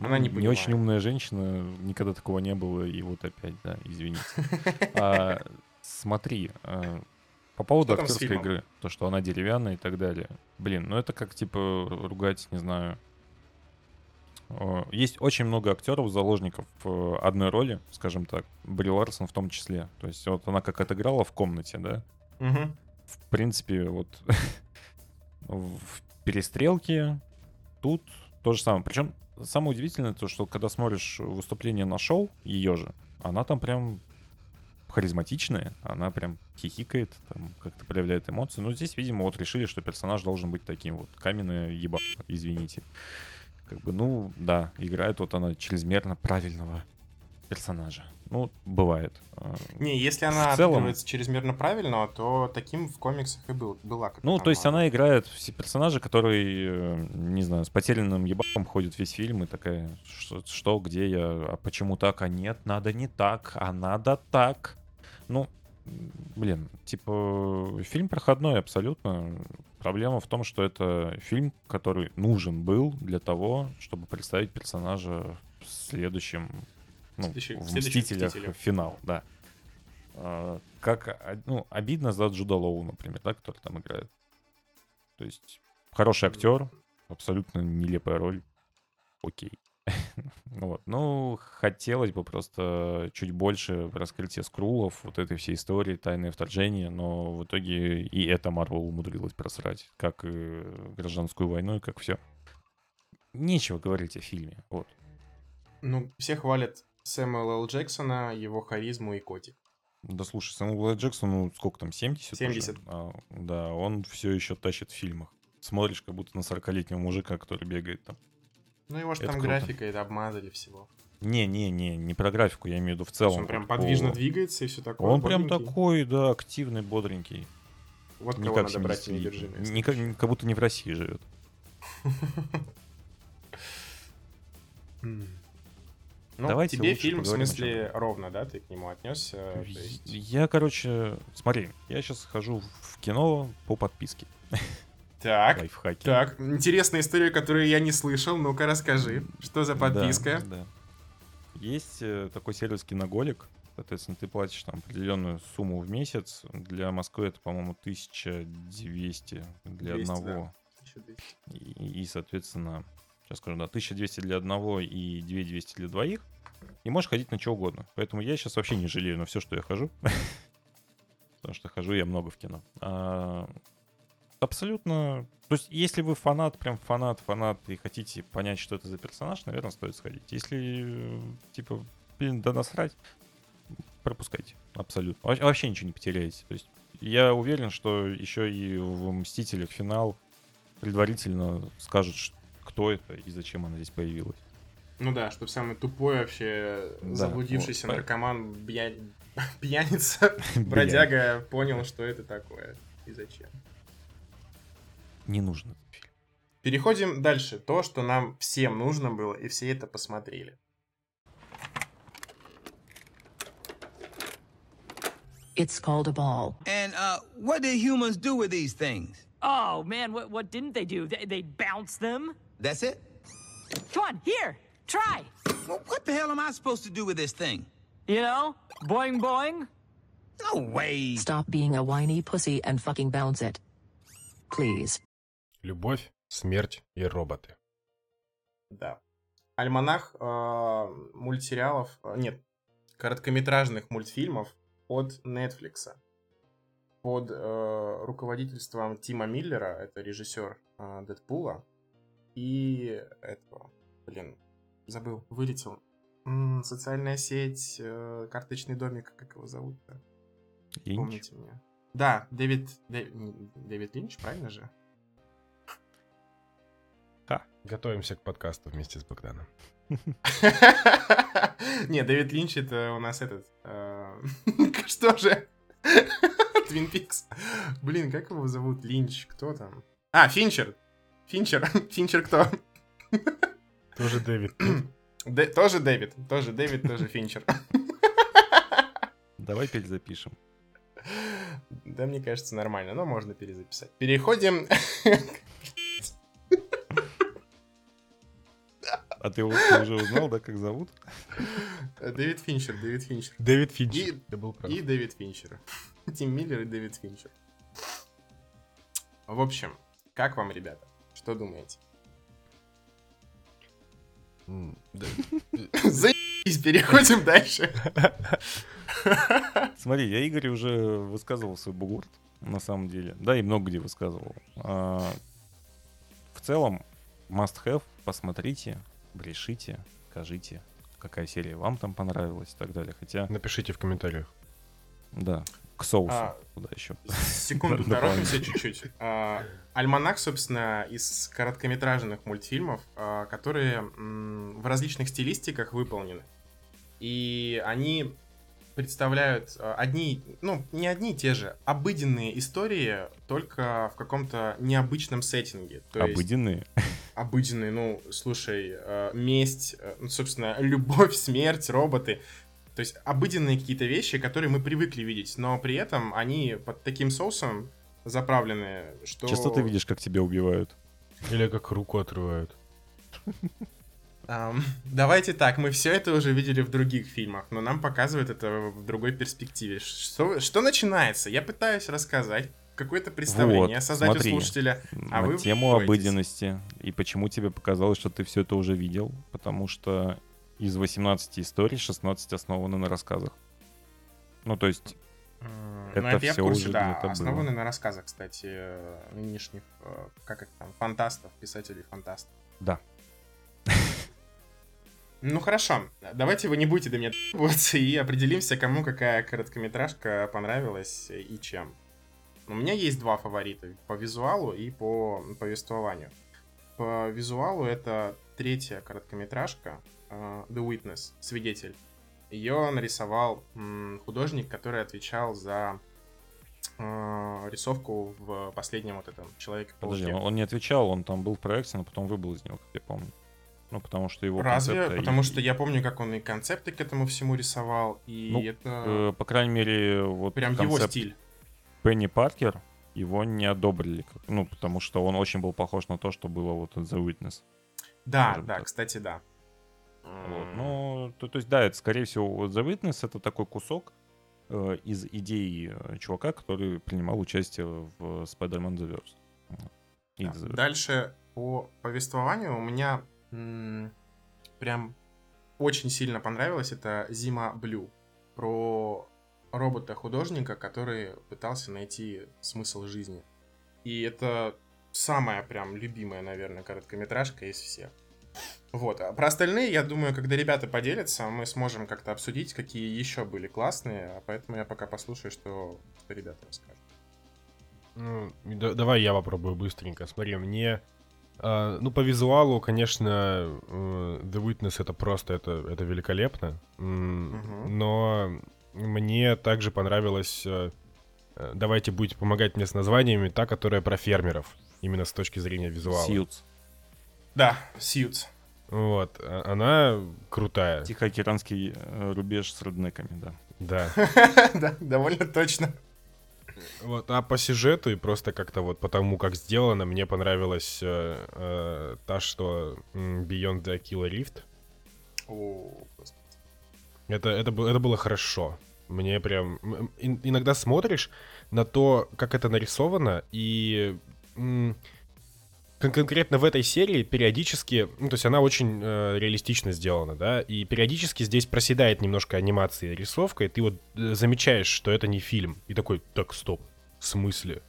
Она не Не очень умная женщина, никогда такого не было, и вот опять, да, извините. А, смотри, а, по поводу актерской игры, то, что она деревянная и так далее. Блин, ну это как, типа, ругать, не знаю... Есть очень много актеров, заложников в одной роли, скажем так, Бри Ларсон в том числе. То есть вот она как отыграла в комнате, да? Угу. В принципе, вот в перестрелке тут то же самое. Причем самое удивительное то, что когда смотришь выступление на шоу, ее же, она там прям харизматичная, она прям хихикает, там как-то проявляет эмоции. Но здесь, видимо, вот решили, что персонаж должен быть таким вот каменный еба, извините. Как бы, ну, да, играет вот она чрезмерно правильного персонажа. Ну, бывает. А, не, если она в целом... чрезмерно правильно, то таким в комиксах и был, была. Ну, то есть она играет все персонажи, которые, э, не знаю, с потерянным ебаком ходят весь фильм и такая, что, что, где я, а почему так, а нет, надо не так, а надо так. Ну, блин, типа, фильм проходной абсолютно. Проблема в том, что это фильм, который нужен был для того, чтобы представить персонажа в следующем ну, следующий, в «Мстителях» финал, да. А, как, а, ну, обидно за Джуда Лоу, например, да, который там играет. То есть хороший актер, абсолютно нелепая роль, окей. ну, вот. ну, хотелось бы просто чуть больше раскрытия скрулов, вот этой всей истории, тайное вторжение, но в итоге и это Марвел умудрилась просрать, как и гражданскую войну, и как все. Нечего говорить о фильме, вот. Ну, все хвалят Сэмюэла Л. Джексона, его харизму и котик. Да слушай, Сэмюэл Л. Джексон, ну сколько там, 70? 70. А, да, он все еще тащит в фильмах. Смотришь, как будто на 40-летнего мужика, который бегает там. Ну его же там круто. графика, это обмазали всего. Не-не-не, не про графику, я имею в виду в целом. Он прям подвижно по... двигается и все такое. Он бодренький. прям такой, да, активный, бодренький. Вот не кого как надо брать. Не, как, как будто не в России живет. Ну, Давайте тебе фильм, в смысле, ровно, да, ты к нему отнесся? Есть... Я, короче, смотри, я сейчас хожу в кино по подписке. Так, Лайфхаки. так, интересная история, которую я не слышал. Ну-ка, расскажи, что за подписка? Да, да. Есть э, такой сервис Киноголик. Соответственно, ты платишь там определенную сумму в месяц. Для Москвы это, по-моему, 1200 для 200, одного. И, и, соответственно, сейчас скажу, да, 1200 для одного и 2200 для двоих. И можешь ходить на что угодно. Поэтому я сейчас вообще не жалею на все, что я хожу. Потому что хожу я много в кино. А, абсолютно... То есть, если вы фанат, прям фанат, фанат, и хотите понять, что это за персонаж, наверное, стоит сходить. Если, типа, блин, да насрать, пропускайте. Абсолютно. Во- Вообще ничего не потеряете. То есть, я уверен, что еще и в «Мстителях» финал предварительно скажут, ш- кто это и зачем она здесь появилась. Ну да, чтобы самый тупой вообще Да, заблудившийся вот. наркоман, бья- пьяница, бродяга понял, что это такое и зачем. Не нужно. Переходим дальше. То, что нам всем нужно было, и все это посмотрели. It's called a ball. And uh, what did humans do with these things? Oh man, what what didn't they do? They, they bounced them. That's it? Come on, here, try. Well, what the hell am I supposed to do with this thing? You know, boing boing. No way. Stop being a whiny pussy and fucking bounce it. Please. Любовь, смерть и роботы. Да. Альманах э, мультсериалов, э, нет, короткометражных мультфильмов от Netflix. Под э, руководительством Тима Миллера, это режиссер э, Дэдпула, и этого, блин, забыл, вылетел. М, социальная сеть, э, карточный домик, как его зовут-то? Линч? Помните меня? Да, Дэвид, Дэ- не, Дэвид Линч, правильно же? Готовимся к подкасту вместе с Богданом. Не, Дэвид Линч это у нас этот... э, Что же? Твин Пикс. Блин, как его зовут? Линч, кто там? А, Финчер. Финчер. Финчер кто? Тоже Дэвид. Дэ- Тоже Дэвид. Тоже Дэвид, тоже Финчер. Давай перезапишем. Да, мне кажется, нормально, но можно перезаписать. Переходим... А ты его уже узнал, да, как зовут? Дэвид Финчер, Дэвид Финчер. Дэвид Финч. И- был прав. И Дэвид Финчер. Тим Миллер и Дэвид Финчер. В общем, как вам, ребята? Что думаете? Заебись, переходим дальше. Смотри, я Игорю уже высказывал свой бугурт, на самом деле. Да, и много где высказывал. А, в целом, must have, посмотрите, решите, скажите, какая серия вам там понравилась и так далее. Хотя, Напишите в комментариях. да, к соусу, А, куда еще. Секунду, торопимся чуть-чуть. А, Альманах, собственно, из короткометражных мультфильмов, а, которые м, в различных стилистиках выполнены. И они представляют а, одни, ну, не одни и те же, обыденные истории, только в каком-то необычном сеттинге. То есть Обыденные. обыденные, ну, слушай, месть, ну, собственно, любовь, смерть, роботы. То есть обыденные какие-то вещи, которые мы привыкли видеть, но при этом они под таким соусом заправлены, что... Часто ты видишь, как тебя убивают. Или как руку отрывают. Давайте так, мы все это уже видели в других фильмах, но нам показывают это в другой перспективе. Что, что начинается? Я пытаюсь рассказать какое-то представление, Вот, создать у смотри. слушателя, а на вы тему обыденности. И почему тебе показалось, что ты все это уже видел? Потому что из 18 историй 16 основаны на рассказах. Ну, то есть, М, Это ну, это я курсе, уже да. где-то было. Основаны на рассказах, кстати, э, нынешних, э, как их там, фантастов, писателей фантастов. да. Ну хорошо, давайте вы не будете до меня д***ываться и определимся, кому какая короткометражка понравилась и чем. У меня есть два фаворита, по визуалу и по повествованию. По визуалу это третья короткометражка The Witness, Свидетель. Ее нарисовал художник, который отвечал за э, рисовку в последнем вот этом человеке Подожди, он, не отвечал, он там был в проекте, но потом выбыл из него, как я помню. Ну, потому что его Разве? концепты и- Потому что я помню, как он и концепты к этому всему рисовал, и Ну, это э, по крайней мере, вот прям его стиль. Пенни Паркер его не одобрили. Ну, потому что он очень был похож на то, что было вот от The Witness. Да, да, так. кстати, да. Вот. Ну, то, то есть, да, это, скорее всего, вот The Witness — это такой кусок э, из идей э, чувака, который принимал участие в Spider-Man The Verse. Да. The Verse. Дальше по повествованию у меня м, прям очень сильно понравилось. Это Зима Блю. Про робота-художника, который пытался найти смысл жизни. И это самая прям любимая, наверное, короткометражка из всех. Вот. А про остальные, я думаю, когда ребята поделятся, мы сможем как-то обсудить, какие еще были классные. А поэтому я пока послушаю, что, что ребята расскажут. Ну, да- давай я попробую быстренько. Смотри, мне... а, ну, по визуалу, конечно, э, The Witness это просто, это, это великолепно. М, Мгм. Но мне также понравилось... э, э, Давайте будете помогать мне с названиями, та, которая про фермеров. Именно с точки зрения визуала. Сьюз. Да, Сьюз. Вот. а- Она крутая. Тихоокеанский э, рубеж с реднеками, да. Да. Да, довольно точно. Вот, а по сюжету и просто как-то вот потому, как сделано, мне понравилась э, э, та, что Beyond the Killer Rift. О, господи. Это, это, было, это было хорошо. Мне прям... иногда смотришь на то, как это нарисовано, и конкретно в этой серии периодически... Ну, то есть она очень э, реалистично сделана, да, и периодически здесь проседает немножко анимация и рисовка, и ты вот э, замечаешь, что это не фильм. И такой, так, стоп, в смысле?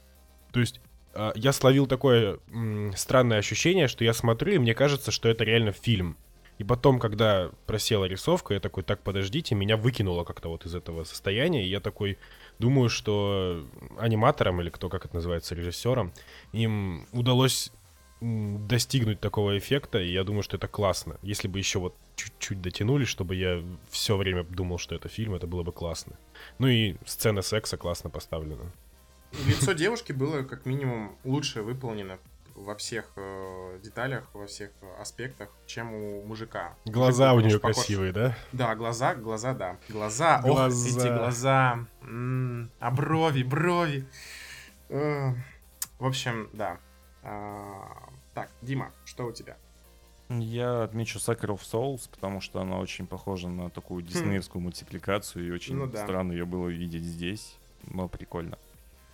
То есть э, я словил такое м, странное ощущение, что я смотрю, и мне кажется, что это реально фильм. И потом, когда просела рисовка, я такой, так, подождите, меня выкинуло как-то вот из этого состояния, и я такой думаю, что аниматорам, или кто, как это называется, режиссерам, им удалось достигнуть такого эффекта, и я думаю, что это классно. Если бы еще вот чуть-чуть дотянули, чтобы я все время думал, что это фильм, это было бы классно. Ну и сцена секса классно поставлена. Лицо девушки было как минимум лучше выполнено во всех э, деталях, во всех аспектах, чем у мужика. Глаза у Мужик нее похож- красивые, да? Да, глаза, глаза, да. Глаза, ох, Глаза. эти глаза. М, а брови, брови. Э, В общем, да. Так, Дима, что у тебя? Я отмечу Sucker of Souls, потому что она очень похожа на такую диснеевскую мультипликацию, и очень Хм. Ну да. странно ее было видеть здесь, но прикольно.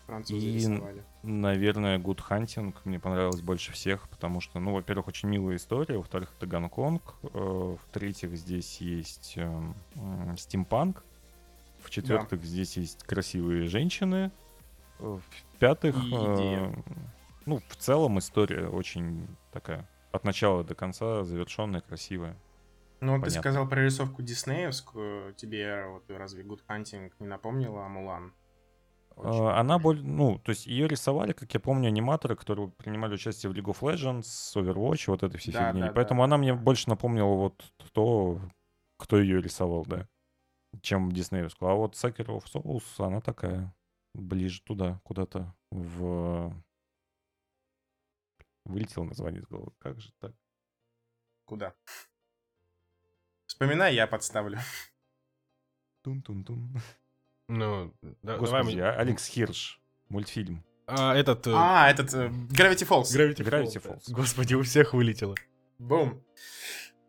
Французы И- рисовали. Наверное, Good Hunting мне понравилось больше всех, потому что, ну, во-первых, очень милая история, во-вторых, это Гонконг, э, в-третьих, здесь есть эм, м, стимпанк, в-четвертых, здесь есть красивые женщины, э, в-пятых, И идея. э, ну, в целом история очень такая от начала до конца завершенная, красивая. Ну, вот ты Понятно. сказал про рисовку диснеевскую. Тебе вот разве Good Hunting не напомнила Мулан? Очень Э, Она более, ну, то есть ее рисовали, как я помню, аниматоры, которые принимали участие в League of Legends, Overwatch, вот этой всей Да, фигни. да, Поэтому да. она мне больше напомнила вот то, кто ее рисовал, да, чем диснеевскую. А вот Sucker of Souls, она такая, ближе туда, куда-то в... Вылетело название из головы. Как же так? Куда? Вспоминай, я подставлю. Тун-тун-тун. Ну, да- давай Господи, а- Алекс Хирш. Мультфильм. А, этот... э, А, этот э, Gravity Falls. Gravity, Gravity Falls. Falls. да. Господи, у всех вылетело. Бум.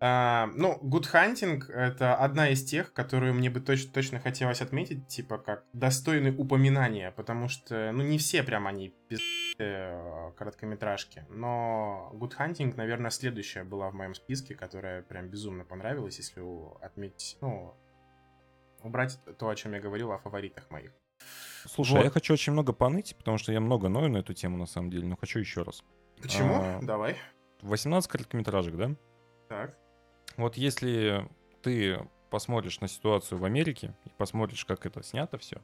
А, ну, Good Hunting — это одна из тех, которую мне бы точно, точно хотелось отметить, типа, как достойны упоминания, потому что, ну, не все прям они пиздатые короткометражки, но Good Hunting, наверное, следующая была в моем списке, которая прям безумно понравилась, если отметить, ну, убрать то, о чем я говорил, о фаворитах моих. Слушай, а Вот. я хочу очень много поныть, потому что я много ною на эту тему, на самом деле, но хочу еще раз. Почему? А. Давай. 18 короткометражек, да? Так. Вот если ты посмотришь на ситуацию в Америке и посмотришь, как это снято все,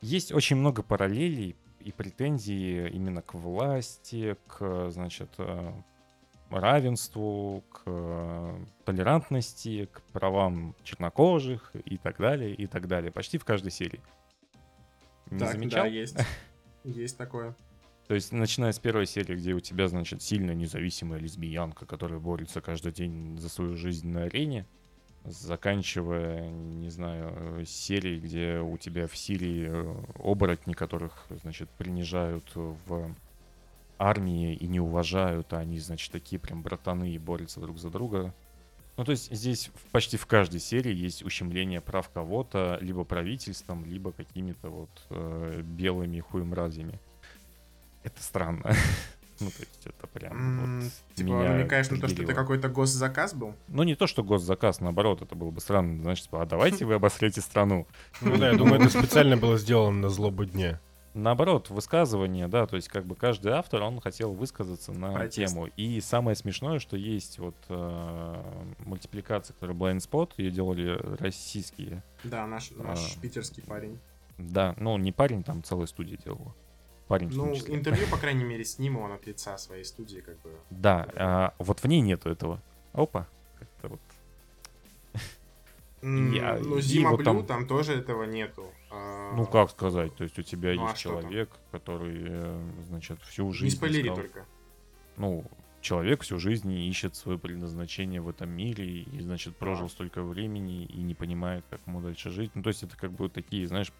есть очень много параллелей и претензий именно к власти, к, значит, э, равенству, к э, толерантности, к правам чернокожих и так далее, и так далее. Почти в каждой серии. Не так, замечал? да, есть. Есть такое. То есть, начиная с первой серии, где у тебя, значит, сильная независимая лесбиянка, которая борется каждый день за свою жизнь на арене, заканчивая, не знаю, серией, где у тебя в Сирии э, оборотни, которых, значит, принижают в армии и не уважают, а они, значит, такие прям братаны и борются друг за друга. Ну, то есть здесь почти в каждой серии есть ущемление прав кого-то, либо правительством, либо какими-то вот э, белыми хуемразями. Это странно. Ну, то есть это прям вот Типа меня намекаешь на то, что это какой-то госзаказ был? Ну, не то, что госзаказ, наоборот, это было бы странно. Значит, типа, а давайте вы обосрете страну. Ну да, я думаю, это специально было сделано на злобу дня. Наоборот, высказывание, да, то есть как бы каждый автор, он хотел высказаться на Протест. тему. И самое смешное, что есть вот э, мультипликация, которая Blind Spot, ее делали российские. Да, наш, наш А. питерский парень. Да, ну не парень, там целая студия делала. Парень Ну, числе. интервью, по крайней мере, с ним он от лица своей студии, как бы. Да, а, вот в ней нету этого. Опа. Как-то вот. Я- ну, Зима Блю, там- там... тоже этого нету. А, Ну как сказать, то есть у тебя Ну, а есть там? человек, который, э, значит, всю Не жизнь спойлери искал- только. ну, человек всю жизнь ищет свое предназначение в этом мире и, значит, прожил Так. столько времени и не понимает, как ему дальше жить. Ну, то есть это как бы такие, знаешь,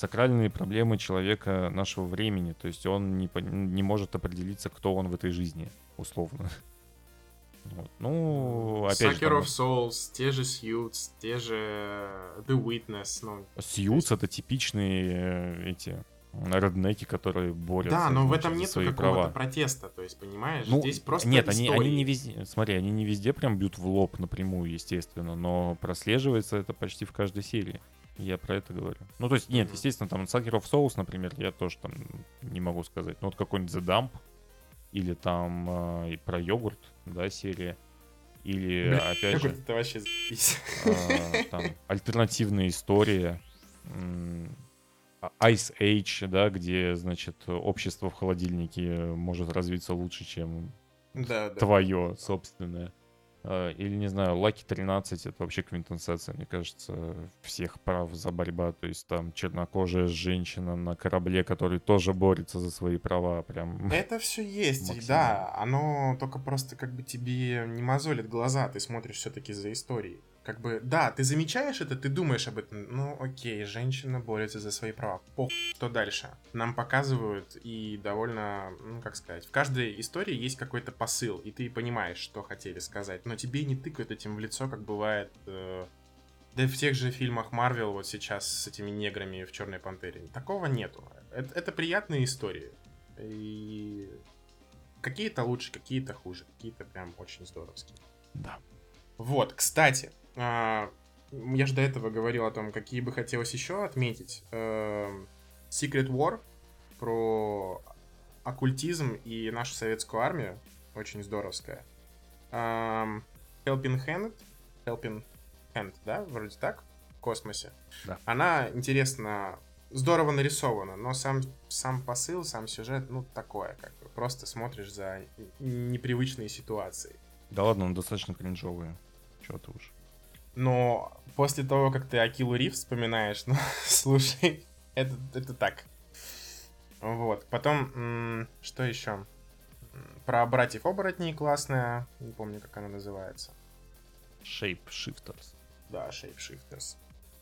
сакральные проблемы человека нашего времени. То есть он не, не может определиться, кто он в этой жизни, условно. Вот. Ну, опять же, Sucker там, of Souls, те же Suits, те же The Witness, ну... Сьюз это типичные э, эти реднеки, которые борются Да, но в значит, этом за нет какого-то права. протеста, то есть, понимаешь? Ну, Здесь просто нет, они, они не везде, смотри, они не везде прям бьют в лоб напрямую, естественно, но прослеживается это почти в каждой серии. Я про это говорю. Ну, то есть, нет, естественно, там Sucker of Souls, например, я тоже там не могу сказать. Ну, вот какой-нибудь The Dump, или там э, и про йогурт, да, серия. Или, Бля, опять Йогурт, же, это вообще э, там альтернативная история. Ice Age, да, где, значит, общество в холодильнике может развиться лучше, чем Да, да. твое собственное. А, Или, не знаю, Лаки 13 это вообще квинтэссенция, мне кажется, всех прав за борьба. То есть там чернокожая женщина на корабле, который тоже борется за свои права. Прям. Это все есть, да, оно только просто как бы тебе не мозолит глаза, ты смотришь все-таки за историей. Как бы, да, ты замечаешь это, ты думаешь об этом, ну окей, женщина борется за свои права, пох, что дальше? Нам показывают и довольно, ну как сказать, в каждой истории есть какой-то посыл, и ты понимаешь, что хотели сказать, но тебе не тыкают этим в лицо, как бывает... э, да и в тех же фильмах Марвел вот сейчас с этими неграми в Черной Пантере. Такого нету. Это, это приятные истории. И какие-то лучше, какие-то хуже, какие-то прям очень здоровские. Да. Вот, кстати, я же до этого говорил о том, какие бы хотелось еще отметить. Эм, Secret War про оккультизм и нашу советскую армию. Очень здоровская. Эм, Helping Hand. Helping Hand, да? Вроде так. В космосе. Да. Она интересно, здорово нарисована, но сам, сам посыл, сам сюжет, ну, такое, как бы. Просто смотришь за непривычные ситуации. Да ладно, он достаточно кринжовый. Чего ты уж. Но после того, как ты Акилу Рив вспоминаешь, ну, слушай, это, это так. Вот. Потом, что еще? Про братьев оборотней классная. Не помню, как она называется. Shape Shifters. Да, Shapeshifters.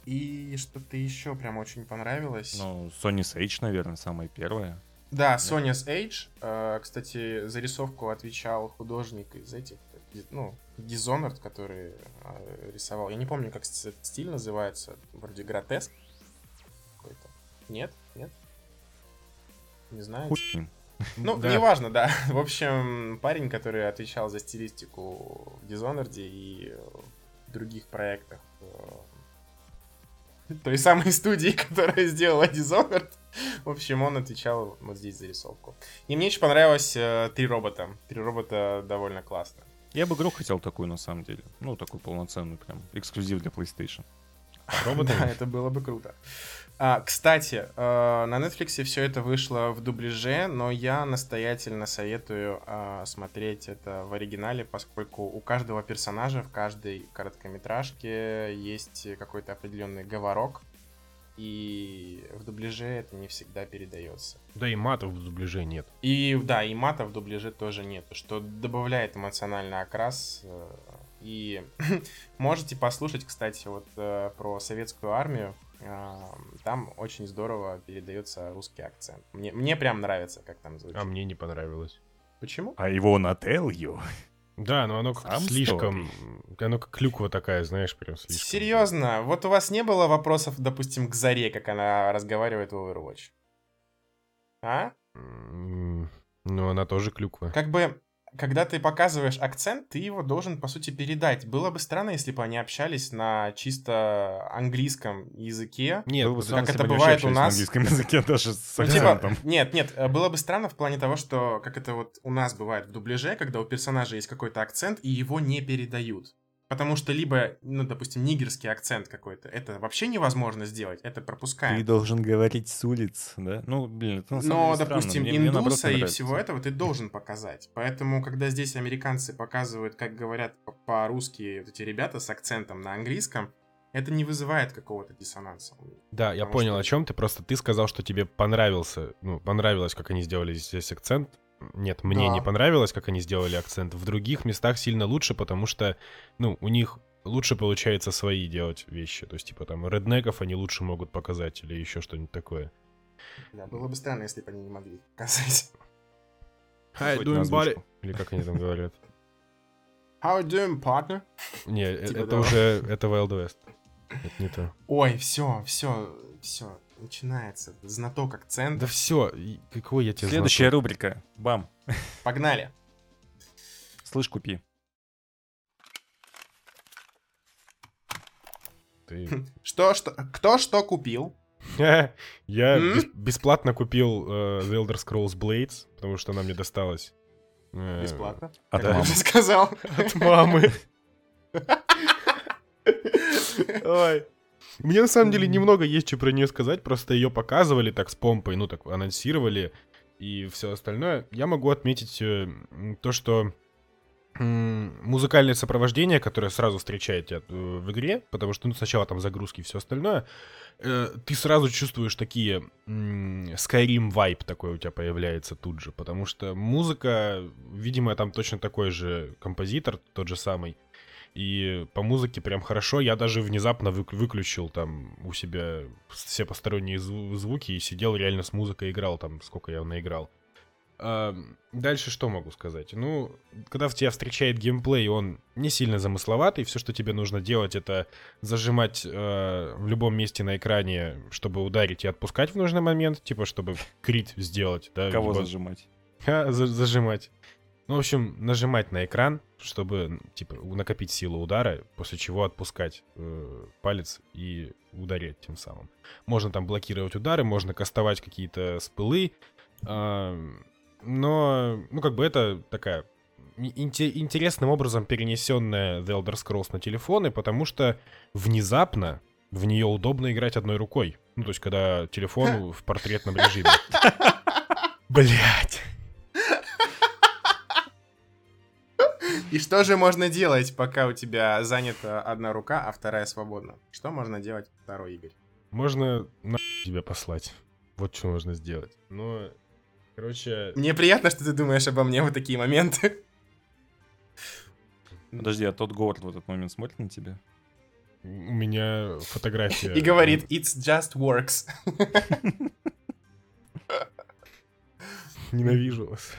И что-то еще прям очень понравилось. Ну, Sony Sage, наверное, самая первая. Да, Sonya's Age. Э, Кстати, за рисовку отвечал художник из этих, ну, Dishonored, который э, рисовал. Я не помню, как стиль называется. Вроде гротеск какой-то. Нет? Нет? Не знаю. Ну, Да. неважно, да. В общем, парень, который отвечал за стилистику в Dishonored и в других проектах э, той самой студии, которая сделала Dishonored. В общем, он отвечал вот здесь за рисовку. И мне очень понравилось э, Три робота. Три робота довольно классно. Я бы игру хотел такую, на самом деле. Ну, такую полноценную прям. Эксклюзив для PlayStation. Роботы? Да, это было бы круто. А, кстати, э, на Netflix все это вышло в дубляже, но я настоятельно советую э, смотреть это в оригинале, поскольку у каждого персонажа в каждой короткометражке есть какой-то определенный говорок, и в дубляже это не всегда передается. Да и матов в дубляже нет. И да, и мата в дубляже тоже нет, что добавляет эмоциональный окрас. э, И можете послушать, кстати, вот э, про советскую армию. Э, Там очень здорово передается русский акцент. Мне, мне прям нравится, как там звучит. А мне не понравилось. Почему? I wanna tell you. Да, но оно как слишком... Оно как клюква такая, знаешь, прям слишком. Серьезно, вот у вас не было вопросов, допустим, к Заре, как она разговаривает в Overwatch? А? Ну, она тоже клюква. Как бы, когда ты показываешь акцент, ты его должен, по сути, передать. Было бы странно, если бы они общались на чисто английском языке. Нет, Было бы странно, как если это бывает у общались на нас. английском языке даже с Ну, типа, акцентом. нет, нет, э, было бы странно в плане того, что как это вот у нас бывает в дубляже, когда у персонажа есть какой-то акцент, и его не передают. Потому что либо, ну, допустим, нигерский акцент какой-то, это вообще невозможно сделать, это пропускаем. Ты должен говорить с улиц, да? Ну, блин, это на самом Но, деле допустим, Мне- мне наоборот индуса и нравится. всего этого ты должен показать. Поэтому, когда здесь американцы показывают, как говорят по- по-русски вот эти ребята с акцентом на английском, это не вызывает какого-то диссонанса. Да, я понял, что- о чем ты. Просто ты сказал, что тебе понравился, ну, понравилось, как они сделали здесь акцент. Нет, мне Да. не понравилось, как они сделали акцент. В других местах сильно лучше, потому что, ну, у них лучше получается свои делать вещи. То есть, типа, там, реднеков они лучше могут показать или еще что-нибудь такое. Да, было бы странно, если бы они не могли показать. Hi, doing buddy? Или как они там говорят. How you doing, partner? Не, э- Типа это того. уже, это Wild West. Это не то. Ой, все, все, все, начинается. Знаток акцента. Да все, какой я тебе Следующая рубрика. Бам. Погнали. Слышь, купи. знаток. Ты- Что, что, кто что купил? Я бесплатно купил э, The Elder Scrolls Blades, потому что она мне досталась. э, Бесплатно. От мамы. сказал. От мамы. Ой. Мне на самом деле немного есть что про нее сказать, просто ее показывали так с помпой, ну так анонсировали и все остальное. Я могу отметить э, то, что музыкальное сопровождение, которое сразу встречаете э, в игре, потому что ну, сначала там загрузки и все остальное, э, ты сразу чувствуешь такие м, Skyrim вайп такой у тебя появляется тут же, потому что музыка, видимо, там точно такой же композитор, тот же самый, и по музыке прям хорошо. Я даже внезапно вык- выключил там у себя все посторонние зву- звуки и сидел реально с музыкой играл там, сколько я наиграл. А, дальше что могу сказать? Ну, когда в тебя встречает геймплей, он не сильно замысловатый. Все, что тебе нужно делать, это зажимать э, в любом месте на экране, чтобы ударить и отпускать в нужный момент, типа, чтобы крит сделать. Да, Кого либо- зажимать? Ха, за- зажимать. Ну, в общем, нажимать на экран, чтобы, типа, накопить силу удара, после чего отпускать э, палец и ударять тем самым. Можно там блокировать удары, можно кастовать какие-то спылы, а, но, ну, как бы это такая ин- инте- интересным образом перенесенная The Elder Scrolls на телефоны, потому что внезапно в нее удобно играть одной рукой. Ну, то есть, когда телефон в портретном режиме. Блять. И что же можно делать, пока у тебя занята одна рука, а вторая свободна? Что можно делать второй, Игорь? Можно на тебя послать. Вот что можно сделать. Но, короче, Мне приятно, что ты думаешь обо мне в такие моменты. Подожди, а тот Говард в этот момент смотрит на тебя? у меня фотография. И говорит, it's just works. Ненавижу вас.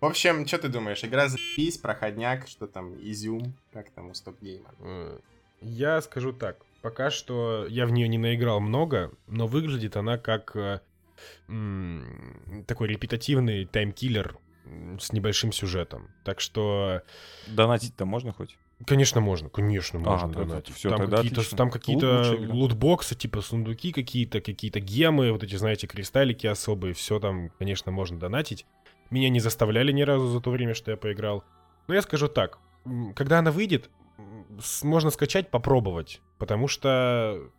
В общем, что ты думаешь? Игра запись, проходняк, что там, изюм, как там у стоп-гейма? Э, Я скажу так. Пока что я в нее не наиграл много, но выглядит она как э, такой репетативный таймкиллер с небольшим сюжетом. Так что, Донатить-то можно хоть? Конечно, можно. Конечно, А, можно тогда донатить. всё, там какие-то, там какие-то лутбоксы, типа сундуки какие-то, какие-то гемы, вот эти, знаете, кристаллики особые. Все там, конечно, можно донатить. Меня не заставляли ни разу за то время, что я поиграл. Но я скажу так. Когда она выйдет, можно скачать, попробовать. Потому что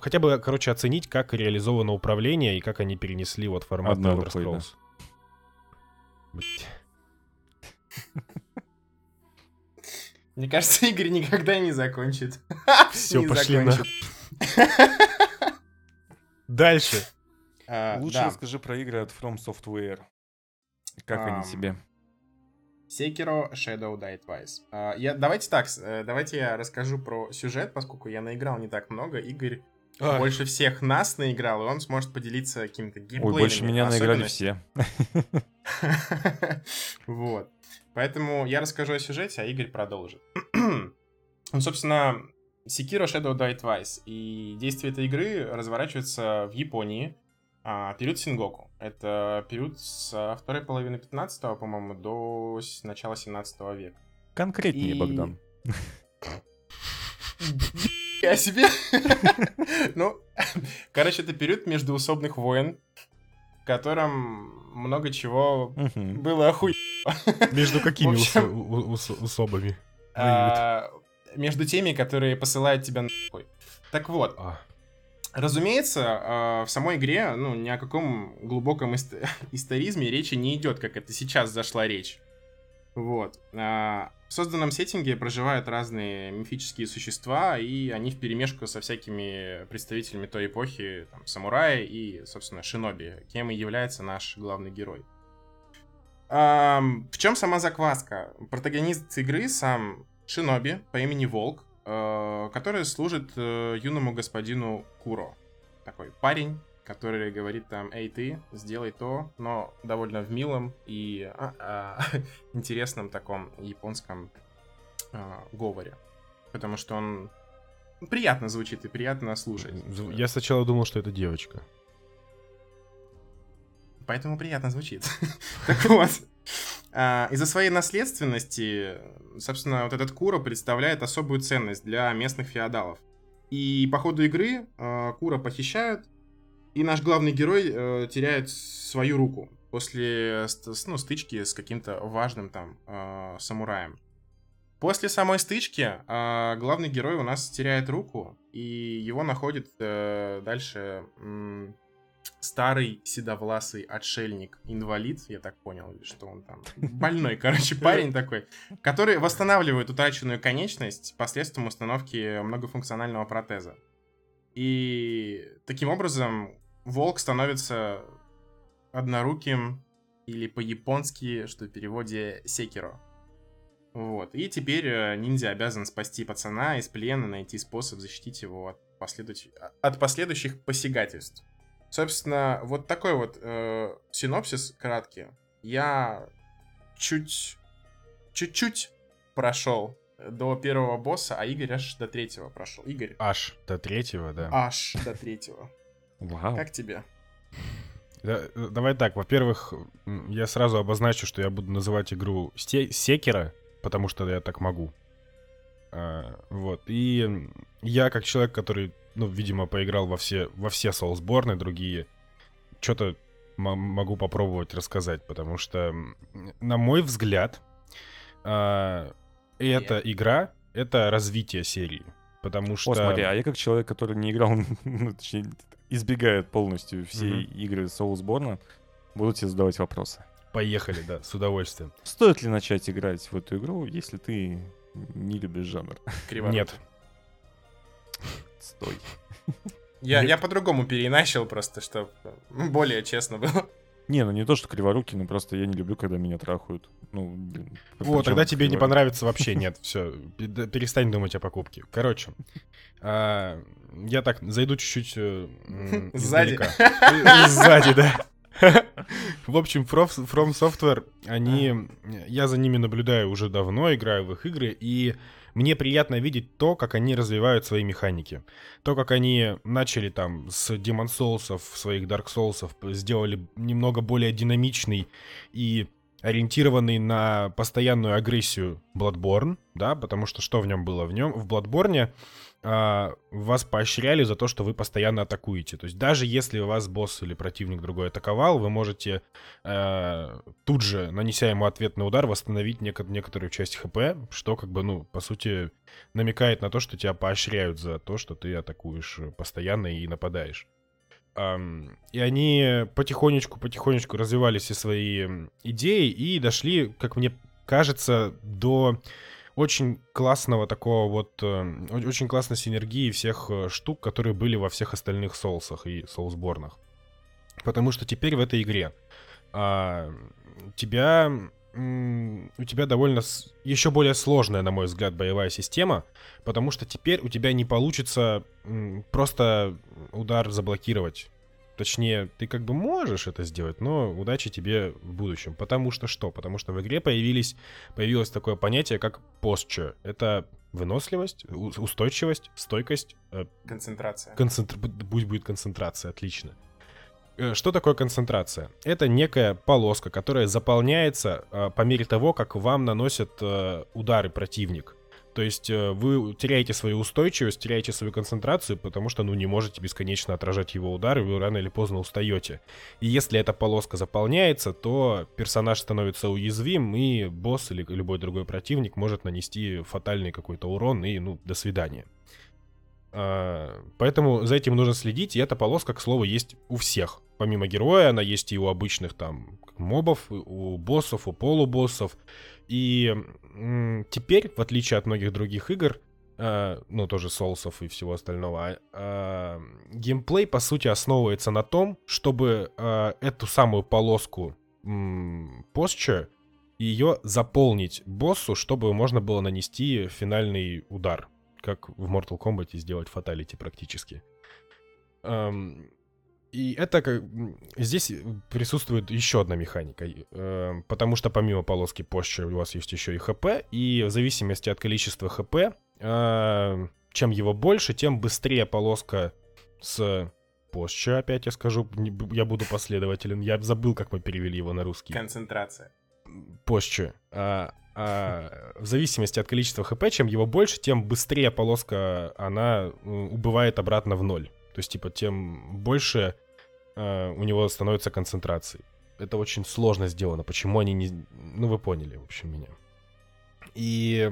хотя бы, короче, оценить, как реализовано управление и как они перенесли вот формат Одной Elder рукой, да. Мне кажется, Игорь никогда не закончит. Все, Не пошли на. Дальше. А, Лучше да. расскажи про игры от From Software. Как они тебе? Sekiro Shadow Die Twice. А, я, давайте так, э, давайте я расскажу про сюжет, поскольку я наиграл не так много. Игорь А. больше всех нас наиграл, и он сможет поделиться какими-то Ой, геймплейными больше меня наиграли все. Вот. Поэтому я расскажу о сюжете, а Игорь продолжит. Ну, собственно, Sekiro Shadow Die Twice. И действие этой игры разворачивается в Японии. а, период Сингоку. Это период с второй половины 15 по-моему, до начала 17 века. Конкретнее, И- Богдан. Я себе. Ну, короче, это период междуусобных войн, в котором много чего было охуе... Между какими усобами? а, между теми, которые посылают тебя нахуй. Так вот, А, разумеется, а, в самой игре, ну, ни о каком глубоком ист- историзме речи не идет, как это сейчас зашла речь. Вот. А, В созданном сеттинге проживают разные мифические существа, и они в перемешку со всякими представителями той эпохи, там, самураи и, собственно, шиноби, кем и является наш главный герой. В чем сама закваска? Протагонист игры сам шиноби по имени Волк, э, который служит э, юному господину Куро. Такой парень, который говорит там, эй, ты, сделай то, но довольно в милом и а, а, интересном таком японском а, говоре. Потому что он приятно звучит и приятно слушать. Я сначала думал, что это девочка. Поэтому приятно звучит. Так вот. а, Из-за своей наследственности, собственно, вот этот Кура представляет особую ценность для местных феодалов. И по ходу игры а, Кура похищают, и наш главный герой э, теряет свою руку после ну, стычки с каким-то важным там э, самураем. После самой стычки а, главный герой у нас теряет руку, и его находит э, дальше м, старый седовласый отшельник, инвалид, я так понял, что он там, больной, короче, парень такой, который восстанавливает утраченную конечность посредством установки многофункционального протеза. И таким образом волк становится одноруким или по-японски, что в переводе секиро. Вот. И теперь э, ниндзя обязан спасти пацана из плена, найти способ защитить его от, последующих, от последующих посягательств. Собственно, вот такой вот э, синопсис краткий. Я чуть, чуть-чуть прошел до первого босса, а Игорь аж до третьего прошел. Игорь, Аж до третьего, да. аж до третьего. Вау. Как тебе? Э, Давай так, во-первых, я сразу обозначу, что я буду называть игру Секера, потому что я так могу. А, вот. И я, как человек, который, ну, видимо, поиграл во все, во все Soulsborne другие, что-то могу попробовать рассказать, потому что, на мой взгляд, а, эта игра — это развитие серии. Потому что... О, смотри, а я как человек, который не играл, ну, точнее, избегает полностью всей игры Soulsborne, буду тебе задавать вопросы. Поехали, да, с удовольствием. Стоит ли начать играть в эту игру, если ты не любишь жанр? Криворукий. Нет. Стой. Я, я по-другому переначал просто, чтобы более честно было. Не, ну не то, что криворукий, но просто я не люблю, когда меня трахают. Ну, блин. О, тогда тебе не понравится вообще, нет, все, перестань думать о покупке. Короче, а, я так зайду чуть-чуть э, Сзади. Сзади, да. В общем, From Software, они... Я за ними наблюдаю уже давно, играю в их игры, и мне приятно видеть то, как они развивают свои механики. То, как они начали там с Demon Souls, своих Dark Souls, сделали немного более динамичный и ориентированный на постоянную агрессию Bloodborne, да, потому что что в нем было? В нем, в Bloodborne вас поощряли за то, что вы постоянно атакуете. То есть даже если вас босс или противник другой атаковал, вы можете а, тут же, нанеся ему ответный удар, восстановить неко- некоторую часть хп, что как бы, ну, по сути, намекает на то, что тебя поощряют за то, что ты атакуешь постоянно и нападаешь. Ам, И они потихонечку-потихонечку развивали все свои идеи и дошли, как мне кажется, до очень классного такого вот, э, о- очень классной синергии всех э, штук, которые были во всех остальных соусах и соусборнах. Потому что теперь в этой игре а, тебя у тебя довольно еще более сложная, на мой взгляд, боевая система, потому что теперь у тебя не получится просто удар заблокировать. Точнее, ты как бы можешь это сделать, но удачи тебе в будущем. Потому что что? Потому что в игре появились, появилось такое понятие, как posture. Это выносливость, устойчивость, стойкость, э, Концентрация. Концентр... Пусть будет концентрация, отлично. Э, Что такое концентрация? Это некая полоска, которая заполняется э, по мере того, как вам наносят э, удары противник. То есть э, вы теряете свою устойчивость, теряете свою концентрацию, потому что ну, не можете бесконечно отражать его удары, вы рано или поздно устаете. И если эта полоска заполняется, то персонаж становится уязвим, и босс или любой другой противник может нанести фатальный какой-то урон, и ну, до свидания. А, Поэтому за этим нужно следить, и эта полоска, к слову, есть у всех. Помимо героя, она есть и у обычных там мобов, у боссов, у полубоссов. И теперь, в отличие от многих других игр, а, ну, тоже соусов и всего остального, а, а, геймплей, по сути, основывается на том, чтобы а, эту самую полоску posture, ее заполнить боссу, чтобы можно было нанести финальный удар как в Mortal Kombat сделать фаталити практически. Эм, И это как... Здесь присутствует еще одна механика, эм, потому что помимо полоски posture у вас есть еще и ХП, и в зависимости от количества ХП, эм, чем его больше, тем быстрее полоска с posture, опять я скажу, я буду последователен, я забыл, как мы перевели его на русский Концентрация. позже. А, а, в зависимости от количества хп, чем его больше, тем быстрее полоска, она э, убывает обратно в ноль. То есть, типа, тем больше э, у него становится концентрации. Это очень сложно сделано. Почему они не... Ну, вы поняли, в общем, меня. И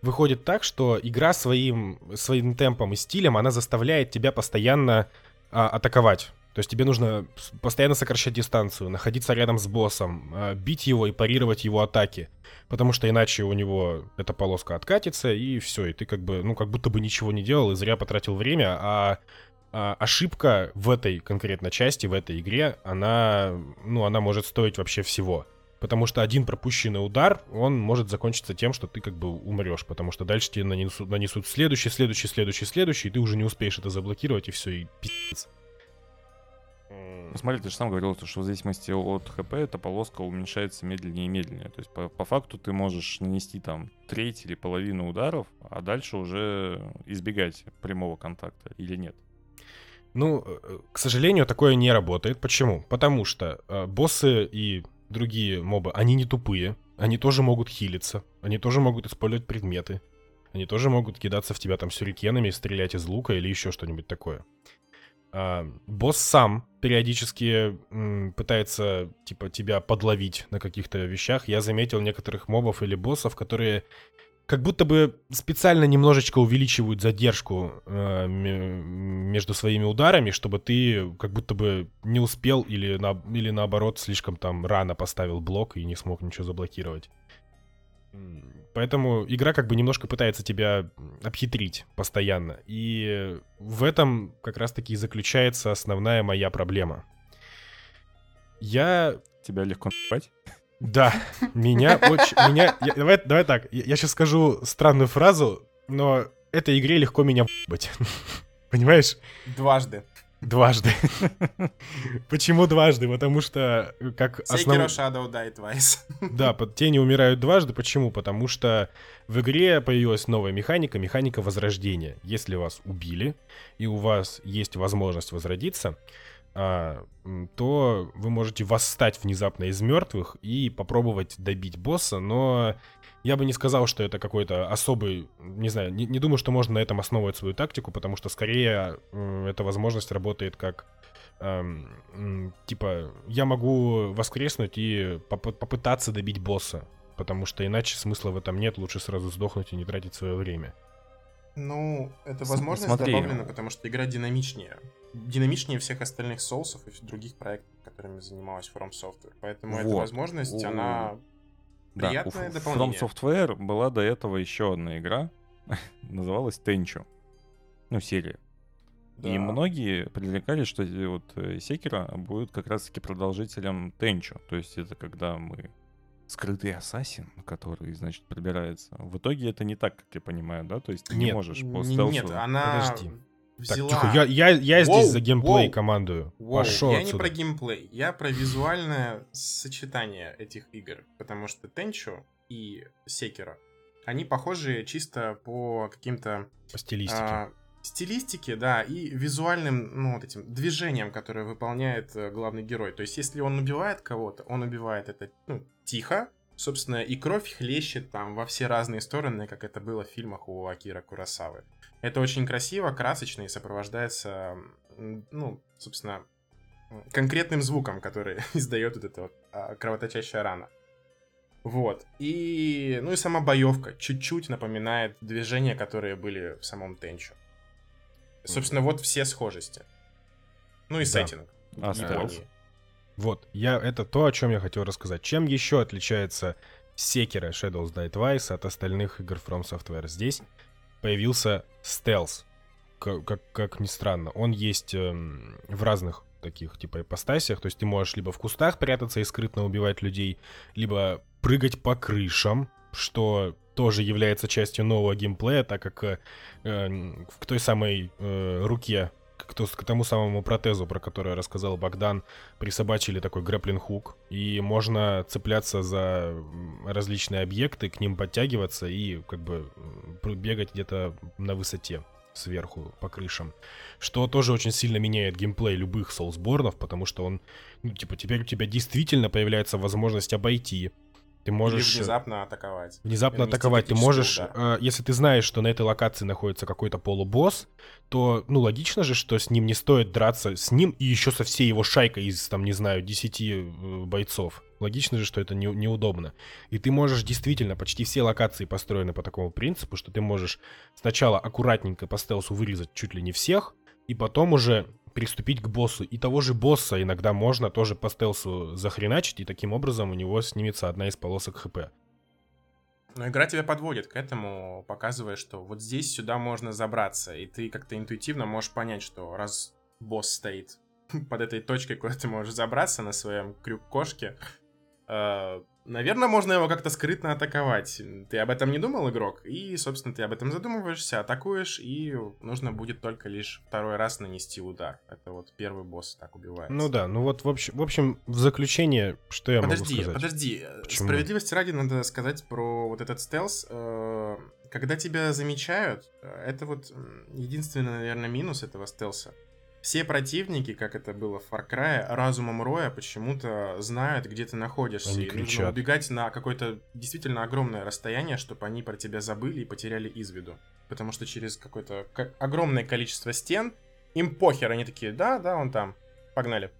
выходит так, что игра своим, своим темпом и стилем, она заставляет тебя постоянно а, атаковать. То есть тебе нужно постоянно сокращать дистанцию, находиться рядом с боссом, а, бить его и парировать его атаки. Потому что иначе у него эта полоска откатится, и все, и ты как бы, ну, как будто бы ничего не делал и зря потратил время, а, а ошибка в этой конкретно части, в этой игре, она, ну, она может стоить вообще всего. Потому что один пропущенный удар, он может закончиться тем, что ты как бы умрешь, потому что дальше тебе нанесут, нанесут следующий, следующий, следующий, следующий, и ты уже не успеешь это заблокировать, и все, и пиздец. Ну, смотри, ты же сам говорил, что в зависимости от ХП эта полоска уменьшается медленнее и медленнее. То есть по, по факту ты можешь нанести там треть или половину ударов, а дальше уже избегать прямого контакта или нет. Ну, э, к сожалению, такое не работает. Почему? Потому что э, боссы и другие мобы, они не тупые, они тоже могут хилиться, они тоже могут использовать предметы, они тоже могут кидаться в тебя там сюрикенами, стрелять из лука или еще что-нибудь такое. А, босс сам периодически пытается, типа, тебя подловить на каких-то вещах. Я заметил некоторых мобов или боссов, которые как будто бы специально немножечко увеличивают задержку ме- между своими ударами, чтобы ты как будто бы не успел или, на, или наоборот слишком там рано поставил блок и не смог ничего заблокировать. Поэтому игра как бы немножко пытается тебя обхитрить постоянно. И в этом как раз-таки и заключается основная моя проблема. Я Тебя легко наебать? да, меня очень... Меня, я- давай, давай так, я, сейчас скажу странную фразу, но этой игре легко меня быть. Понимаешь? Дважды. Дважды. Почему дважды? Потому что э, как Sekiro основ... Shadow Die Twice. Да, под тени умирают дважды. Почему? Потому что в игре появилась новая механика, механика возрождения. Если вас убили, и у вас есть возможность возродиться, а, то вы можете восстать внезапно из мертвых и попробовать добить босса, но я бы не сказал, что это какой-то особый, не знаю, не, не думаю, что можно на этом основывать свою тактику, потому что скорее м, эта возможность работает как м, типа я могу воскреснуть и поп- попытаться добить босса, потому что иначе смысла в этом нет, лучше сразу сдохнуть и не тратить свое время. Ну, эта возможность смотри. добавлена, потому что игра динамичнее. Динамичнее всех остальных соусов и других проектов, которыми занималась From Software. Поэтому эта Вот. возможность, У- она Да, у приятное F- дополнение. From Software была до этого еще одна игра, называлась Tenchu. Ну, серия. И Да. многие предрекали, что э, вот э, Секира будет как раз-таки продолжителем Tenchu. То есть это когда мы скрытый ассасин, который, значит, пробирается. В итоге это не так, как я понимаю, да? То есть ты не Нет, можешь по стелсу... Нет, она Подожди. Взяла... Так, тихо, я, я, я Воу, здесь за геймплей воу, командую. Воу, Пошел я отсюда. не про геймплей, я про визуальное сочетание этих игр, потому что Тенчу и Секера, они похожи чисто по каким-то По стилистике. а, стилистике, да, и визуальным, ну, вот этим движением, которое выполняет э, главный герой. То есть, если он убивает кого-то, он убивает это, ну, тихо, собственно, и кровь хлещет там во все разные стороны, как это было в фильмах у Акира Курасавы. Это очень красиво, красочно и сопровождается, ну, собственно, конкретным звуком, который издает вот эта вот а, кровоточащая рана. Вот. И, ну и сама боевка чуть-чуть напоминает движения, которые были в самом Тенчу. Собственно, вот все схожести. Ну и Да. сеттинг. А стелс? Вот, я, это то, о чем я хотел рассказать. Чем еще отличается Sekiro Shadows Die Twice от остальных игр From Software? Здесь появился стелс. Как, как, как ни странно. Он есть эм, в разных таких типа ипостасиях. То есть ты можешь либо в кустах прятаться и скрытно убивать людей, либо прыгать по крышам, что тоже является частью нового геймплея, так как э, к той самой э, руке, к, к тому самому протезу, про который рассказал Богдан, присобачили такой грэплинг-хук, и можно цепляться за различные объекты, к ним подтягиваться и как бы бегать где-то на высоте сверху по крышам. Что тоже очень сильно меняет геймплей любых соусборнов, потому что он, ну, типа, теперь у тебя действительно появляется возможность обойти. Ты можешь... Или э, внезапно атаковать. внезапно атаковать. Ты можешь, удар. э, если ты знаешь, что на этой локации находится какой-то полубосс, то, ну, логично же, что с ним не стоит драться, с ним и еще со всей его шайкой из, там, не знаю, 10 э, бойцов. Логично же, что это не, неудобно. И ты можешь действительно, почти все локации построены по такому принципу, что ты можешь сначала аккуратненько по стелсу вырезать чуть ли не всех, и потом уже приступить к боссу. И того же босса иногда можно тоже по стелсу захреначить, и таким образом у него снимется одна из полосок хп. Но игра тебя подводит к этому, показывая, что вот здесь сюда можно забраться, и ты как-то интуитивно можешь понять, что раз босс стоит под этой точкой, куда ты можешь забраться на своем крюк-кошке, э, наверное, можно его как-то скрытно атаковать. Ты об этом не думал, игрок? И, собственно, ты об этом задумываешься, атакуешь, и нужно будет только лишь второй раз нанести удар. Это вот первый босс так убивается. Ну да, ну вот в общем, в, общем, в заключение, что я подожди, могу сказать? подожди. Почему? Справедливости ради надо сказать про вот этот стелс. Э, Когда тебя замечают, э, это вот единственный, наверное, минус этого стелса. Все противники, как это было в Far Cry, разумом Роя почему-то знают, где ты находишься. Они и нужно кричат. убегать на какое-то действительно огромное расстояние, чтобы они про тебя забыли и потеряли из виду. Потому что через какое-то ко- огромное количество стен им похер, они такие, да, да, он там, погнали.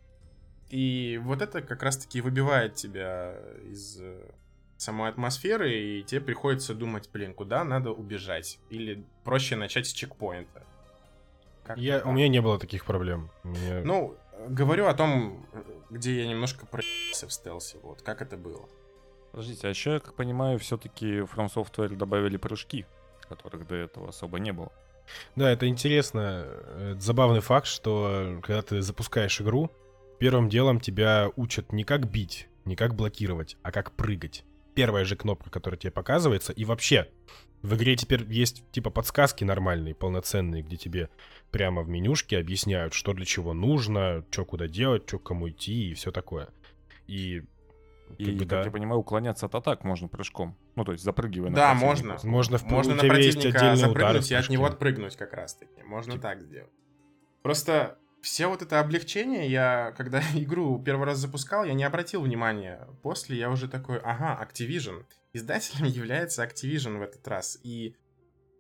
И вот это как раз-таки выбивает тебя из э, самой атмосферы, и тебе приходится думать, блин, куда надо убежать. Или проще начать с чекпоинта. Как Я, так. у меня не было таких проблем. Меня- Ну, э, говорю о том, э, где я немножко проебался в стелсе, вот, как это было. Подождите, а еще, я как понимаю, все-таки From Software добавили прыжки, которых до этого особо не было. Да, это интересно. э, Забавный факт, что когда ты запускаешь игру, первым делом тебя учат не как бить, не как блокировать, а как прыгать. Первая же кнопка, которая тебе показывается, и вообще в игре теперь есть типа подсказки нормальные, полноценные, где тебе прямо в менюшке объясняют, что для чего нужно, что куда делать, что к кому идти и все такое. И, И, как бы, как да. я понимаю, уклоняться от атак можно прыжком. Ну, то есть запрыгивая на Да, противника. можно. Можно, в- Можно на противника запрыгнуть и от него отпрыгнуть как раз-таки. Можно Тип- так сделать. Просто все вот это облегчение, я, когда игру первый раз запускал, я не обратил внимания. После я уже такой, ага, Activision. Издателем является Activision в этот раз. И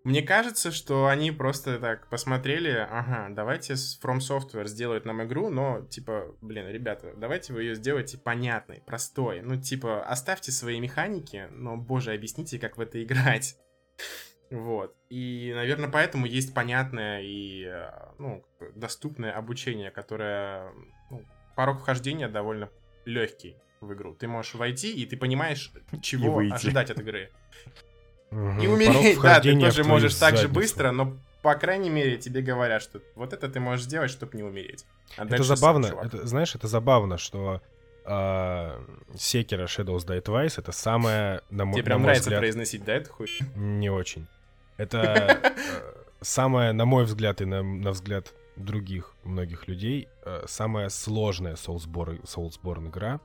мне кажется, что они просто так посмотрели, ага, давайте From Software сделают нам игру, но, типа, блин, ребята, давайте вы ее сделайте понятной, простой. Ну, типа, оставьте свои механики, но, боже, объясните, как в это играть. Вот. И, наверное, поэтому есть понятное и, э, ну, доступное обучение, которое, ну, порог вхождения довольно легкий в игру. Ты можешь войти, и ты понимаешь, чего ожидать от игры. Мгм. И умереть, да, ты тоже можешь так же быстро, но, по крайней мере, тебе говорят, что вот это ты можешь сделать, чтобы не умереть. А Это сам, забавно, это, знаешь, это забавно, что а, Sekiro Shadows Die Twice это самая, на мой, Тебе на прям мой нравится взгляд, произносить, да, эту хуй? не очень. Это э, самая, на мой взгляд и на, на взгляд других многих людей, э, самая сложная Soulsborne, игра.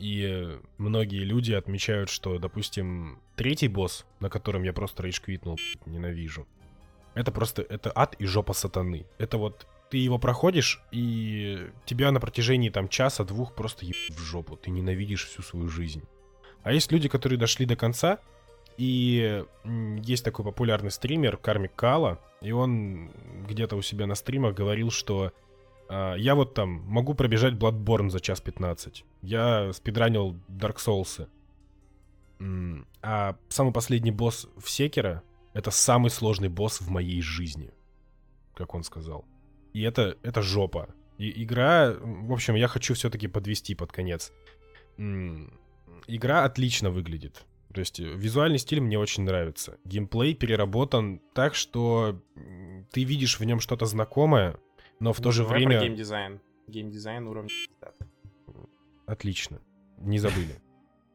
И многие люди отмечают, что, допустим, третий босс, на котором я просто рейдж-квитнул, ненавижу, это просто, это ад и жопа сатаны. Это вот ты его проходишь, и тебя на протяжении там часа-двух просто ебут в жопу. Ты ненавидишь всю свою жизнь. А есть люди, которые дошли до конца, и есть такой популярный стример Кармик Кала, и он где-то у себя на стримах говорил, что а, я вот там могу пробежать Bloodborne за час 15. Я спидранил Dark Souls. А самый последний босс в Секера это самый сложный босс в моей жизни, как он сказал. И это, это жопа. И игра, в общем, я хочу все-таки подвести под конец. Игра отлично выглядит. То есть э, визуальный стиль мне очень нравится. Геймплей переработан так, что ты видишь в нем что-то знакомое, но в то же Давай про время геймдизайн. Геймдизайн уровня. отлично. Не забыли.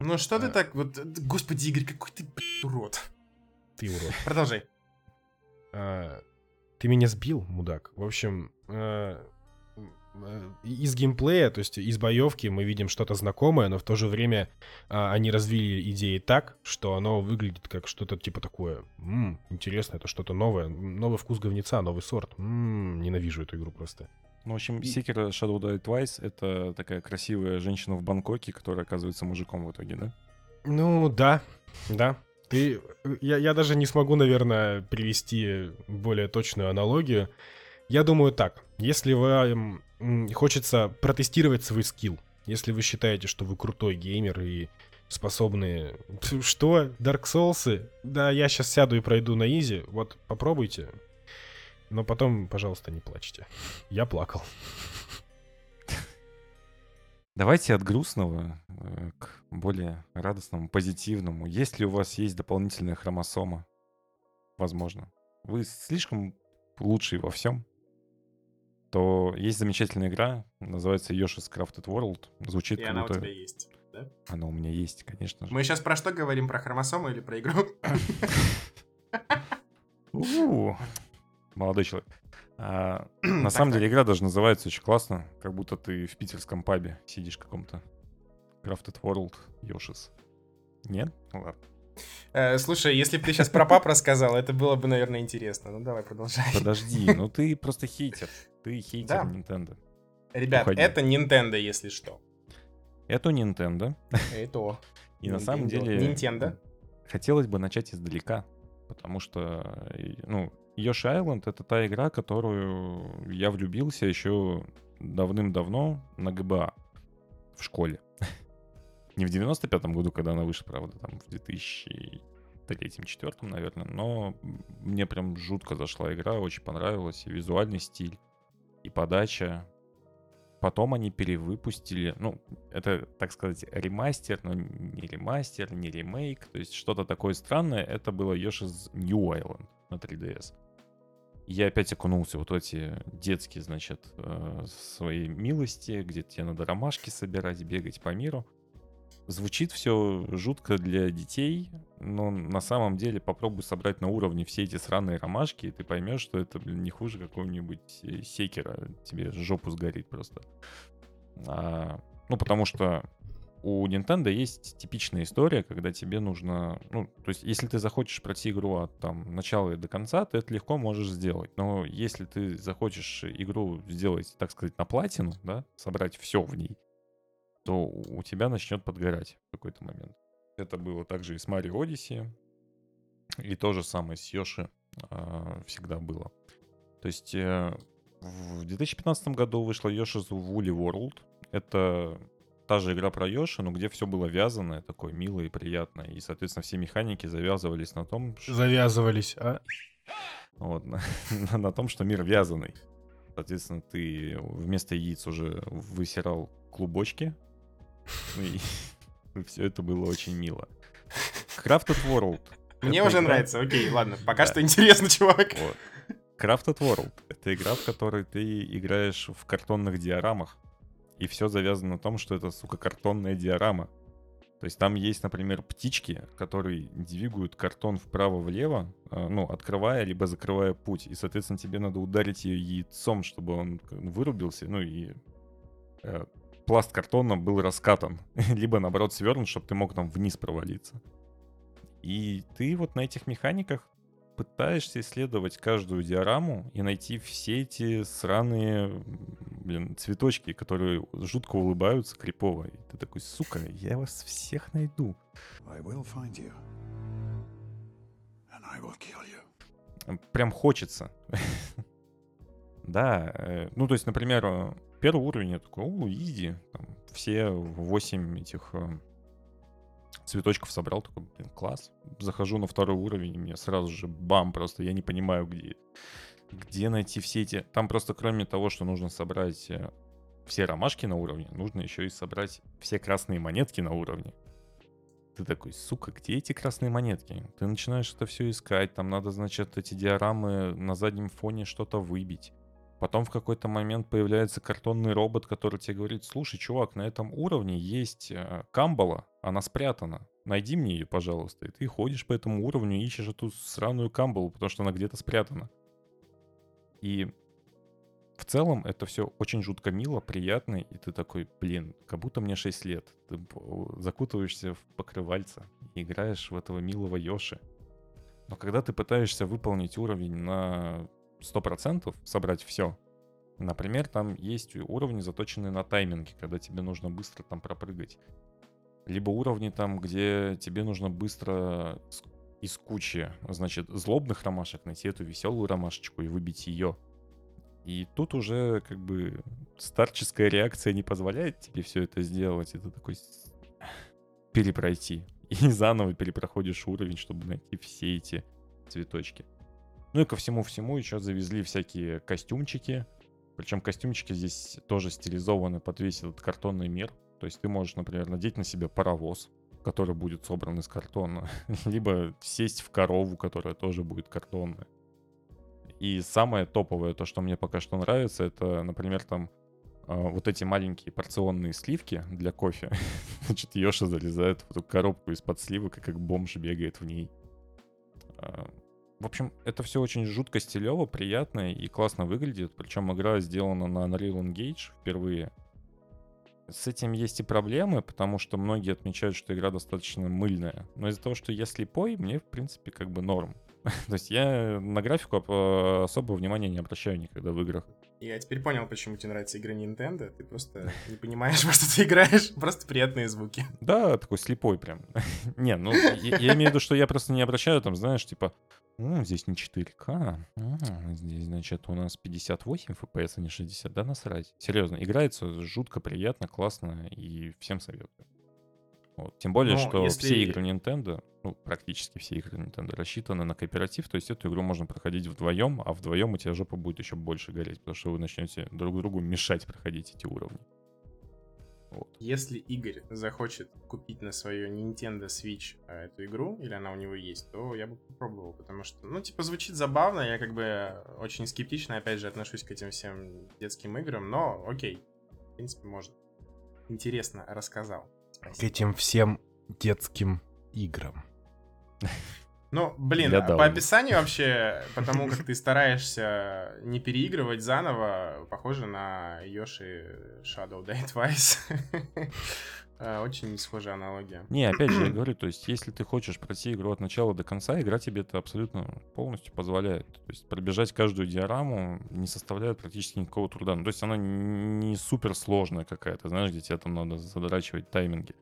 Ну что ты А. так вот... э, Господи, Игорь, какой ты урод. Ты урод. Продолжай. А, ты меня сбил, мудак. В общем, и- из геймплея, то есть из боевки мы видим что-то знакомое, но в то же время а, они развили идеи так, что оно выглядит как что-то типа такое. М, интересно, это что-то новое. Новый вкус говнеца, новый сорт. М, ненавижу эту игру просто. Ну, в общем, Sekiro Shadow Die Twice — это такая красивая женщина в Бангкоке, которая оказывается мужиком в итоге, да? Ну, да, да. Ты, я, я даже не смогу, наверное, привести более точную аналогию. Я думаю так. Если вам хочется протестировать свой скилл, если вы считаете, что вы крутой геймер и способны... Что? Dark Souls? Да, я сейчас сяду и пройду на изи. Вот попробуйте. Но потом, пожалуйста, не плачьте. Я плакал. Давайте от грустного э, к более радостному, позитивному. Если у вас есть дополнительная хромосома, возможно, вы слишком лучший во всем, то есть замечательная игра, называется Yoshi's Crafted World. Звучит И она у круто. тебя есть, да? Она у меня есть, конечно же. Мы сейчас про что говорим? Про хромосомы или про игру? Молодой человек. А, на Так, самом так. деле игра даже называется очень классно, как будто ты в питерском пабе сидишь каком-то Crafted World Yoshi's. Нет? Ну ладно. Э, Слушай, если бы ты сейчас про пап рассказал, это было бы, наверное, интересно. Ну давай, продолжай. Подожди, ну ты просто хейтер. Ты хейтер Да. Nintendo. Ребят, Уходи. это Nintendo, если что. Это Nintendo. Это. И на самом деле... Nintendo. Хотелось бы начать издалека, потому что, э, ну, Yoshi Island — это та игра, которую я влюбился еще давным-давно на ГБА в школе. Не в 95-м году, когда она вышла, правда, там в 2003-2004, наверное, но мне прям жутко зашла игра, очень понравилась, и визуальный стиль, и подача. Потом они перевыпустили, ну, это, так сказать, ремастер, но не ремастер, не ремейк, то есть что-то такое странное. Это было Yoshi's New Island на 3DS. Я опять окунулся вот в эти детские, значит, э, свои милости, где тебе надо ромашки собирать, бегать по миру. Звучит все жутко для детей, но на самом деле попробуй собрать на уровне все эти сраные ромашки, и ты поймешь, что это, блин, не хуже какого-нибудь э, секера. Тебе жопу сгорит просто. А, ну, потому что у Nintendo есть типичная история, когда тебе нужно... Ну, то есть, если ты захочешь пройти игру от там, начала и до конца, ты это легко можешь сделать. Но если ты захочешь игру сделать, так сказать, на платину, да, собрать все в ней, то у тебя начнет подгорать в какой-то момент. Это было также и с Mario Odyssey, и то же самое с Йоши а, всегда было. То есть э, в 2015 году вышла Yoshi's Woolly World. Это та же игра про Йоши, но где все было вязаное, такое милое и приятное. И, соответственно, все механики завязывались на том, что... Завязывались, а? Вот, на, на- на том, что мир вязаный. Соответственно, ты вместо яиц уже высирал клубочки. И все это было очень мило. Crafted World. Мне уже игра- нравится, окей, ладно. Пока Да. что интересно, чувак. Вот. Crafted World — это игра, в которой ты играешь в картонных диорамах. и все завязано на том, что это, сука, картонная диорама. То есть там есть, например, птички, которые двигают картон вправо-влево, э, ну, открывая либо закрывая путь. И, соответственно, тебе надо ударить ее яйцом, чтобы он вырубился, ну и э, пласт картона был раскатан. либо, наоборот, свернут, чтобы ты мог там вниз провалиться. И ты вот на этих механиках пытаешься исследовать каждую диораму и найти все эти сраные, блин, цветочки, которые жутко улыбаются крипово. И ты такой, сука, я вас всех найду. You. Прям хочется. да, э, ну то есть, например, э, первый уровень я такой, о, изи, все 8 этих э, цветочков собрал, такой, блин, класс. Захожу на второй уровень, и мне сразу же бам, просто я не понимаю, где, где найти все эти... Там просто кроме того, что нужно собрать э, все ромашки на уровне, нужно еще и собрать все красные монетки на уровне. Ты такой, сука, где эти красные монетки? Ты начинаешь это все искать, там надо, значит, эти диорамы на заднем фоне что-то выбить. Потом в какой-то момент появляется картонный робот, который тебе говорит, слушай, чувак, на этом уровне есть э, камбала, она спрятана. Найди мне ее, пожалуйста. И ты ходишь по этому уровню и ищешь эту сраную камбалу, потому что она где-то спрятана. И в целом это все очень жутко мило, приятно, и ты такой, блин, как будто мне 6 лет. Ты закутываешься в покрывальце и играешь в этого милого Йоши. Но когда ты пытаешься выполнить уровень на 100% собрать все. Например, там есть уровни, заточенные на тайминге, когда тебе нужно быстро там пропрыгать. Либо уровни там, где тебе нужно быстро из кучи, значит, злобных ромашек найти эту веселую ромашечку и выбить ее. И тут уже как бы старческая реакция не позволяет тебе все это сделать. Это такой перепройти. И заново перепроходишь уровень, чтобы найти все эти цветочки. Ну и ко всему-всему еще завезли всякие костюмчики. Причем костюмчики здесь тоже стилизованы под весь этот картонный мир. То есть ты можешь, например, надеть на себя паровоз, который будет собран из картона. Либо сесть в корову, которая тоже будет картонная. И самое топовое, то, что мне пока что нравится, это, например, там э, вот эти маленькие порционные сливки для кофе. Значит, Йоша залезает в эту коробку из-под сливок и как бомж бегает в ней. А, в общем, это все очень жутко стилево, приятно и классно выглядит. Причем игра сделана на Unreal Engage впервые. С этим есть и проблемы, потому что многие отмечают, что игра достаточно мыльная. Но из-за того, что я слепой, мне, в принципе, как бы норм. То есть я на графику особого внимания не обращаю никогда в играх. Я теперь понял, почему тебе нравятся игры Nintendo. Ты просто не понимаешь, во что ты играешь. Просто приятные звуки. Да, такой слепой прям. не, ну, я, имею в виду, что я просто не обращаю, там, знаешь, типа, здесь не 4К, здесь, значит, у нас 58 FPS, а не 60. Да насрать. Серьезно, играется жутко приятно, классно и всем советую. Вот. Тем более, Но что если... все игры Nintendo, ну, практически все игры Nintendo рассчитаны на кооператив, то есть эту игру можно проходить вдвоем, а вдвоем у тебя жопа будет еще больше гореть, потому что вы начнете друг другу мешать проходить эти уровни. Вот. Если Игорь захочет купить на свою Nintendo Switch а, эту игру, или она у него есть, то я бы попробовал, потому что, ну, типа, звучит забавно, я как бы очень скептично, опять же, отношусь к этим всем детским играм, но окей, в принципе, можно. Интересно рассказал. Спасибо. К этим всем детским играм. Ну, блин, а по описанию вообще, потому как ты стараешься не переигрывать заново, похоже на Йоши Shadow Die Twice. А, очень схожая аналогия. Не, опять же, я говорю, то есть, если ты хочешь пройти игру от начала до конца, игра тебе это абсолютно полностью позволяет. То есть, пробежать каждую диораму не составляет практически никакого труда. Ну, то есть, она не супер сложная какая-то, знаешь, где тебе там надо задрачивать тайминги.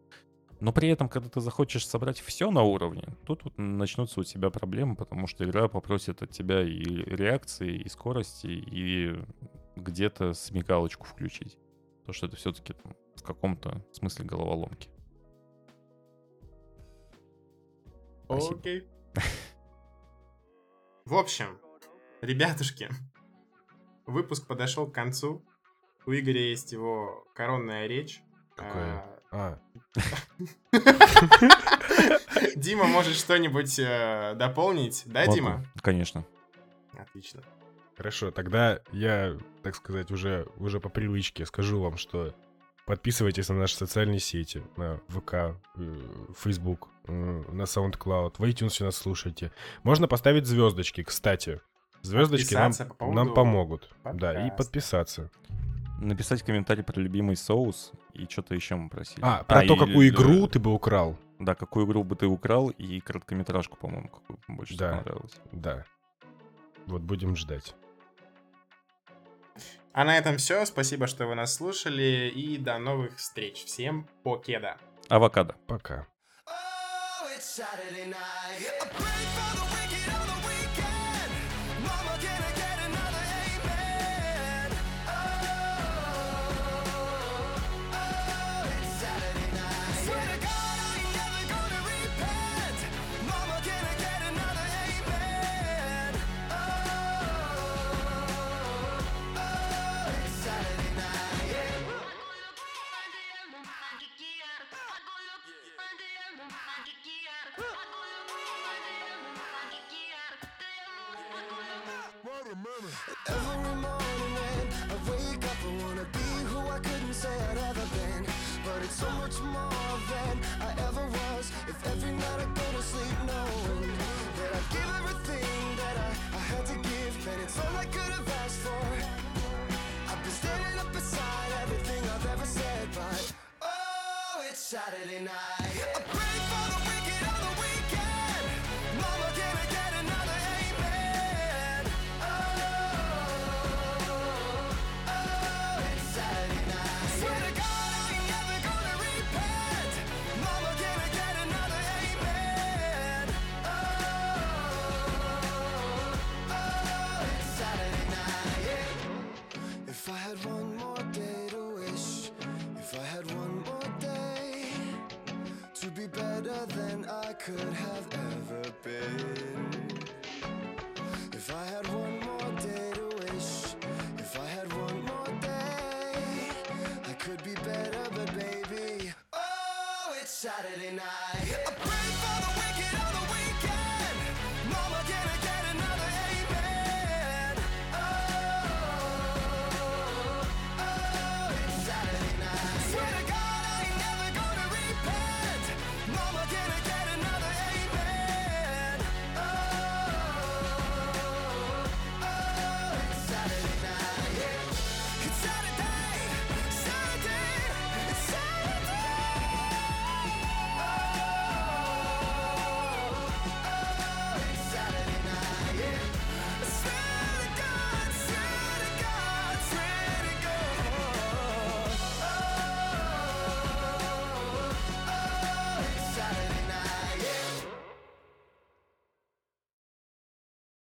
Но при этом, когда ты захочешь собрать все на уровне, тут вот начнутся у тебя проблемы, потому что игра попросит от тебя и реакции, и скорости, и где-то смекалочку включить. То, что это все-таки в каком-то смысле головоломки. Окей. В общем, ребятушки, выпуск подошел к концу. У Игоря есть его коронная речь. Какая? А. Дима, может что-нибудь э, дополнить? Да, Могу, Дима? Конечно. Отлично. Хорошо, тогда я, так сказать, уже, уже по привычке скажу вам, что Подписывайтесь на наши социальные сети, на ВК, э, Facebook, э, на SoundCloud, в iTunes нас слушайте. Можно поставить звездочки, кстати. Звездочки нам, по нам помогут. Да, и подписаться. Написать комментарий про любимый соус и что-то еще мы просили. А, про то, и, какую игру ты бы украл. Да, какую игру бы ты украл и короткометражку, по-моему, какую больше Да. понравилось. Да. Вот будем ждать. А на этом все. Спасибо, что вы нас слушали. И до новых встреч. Всем покеда. Авокадо. Пока. Every morning when I wake up, I wanna be who I couldn't say I'd ever been. But it's so much more than I ever was. If every night I go to sleep knowing that I give everything that I, I had to give, then it's all I could have asked for. I've been standing up beside everything I've ever said, but oh, it's Saturday night. I could have ever been. If I had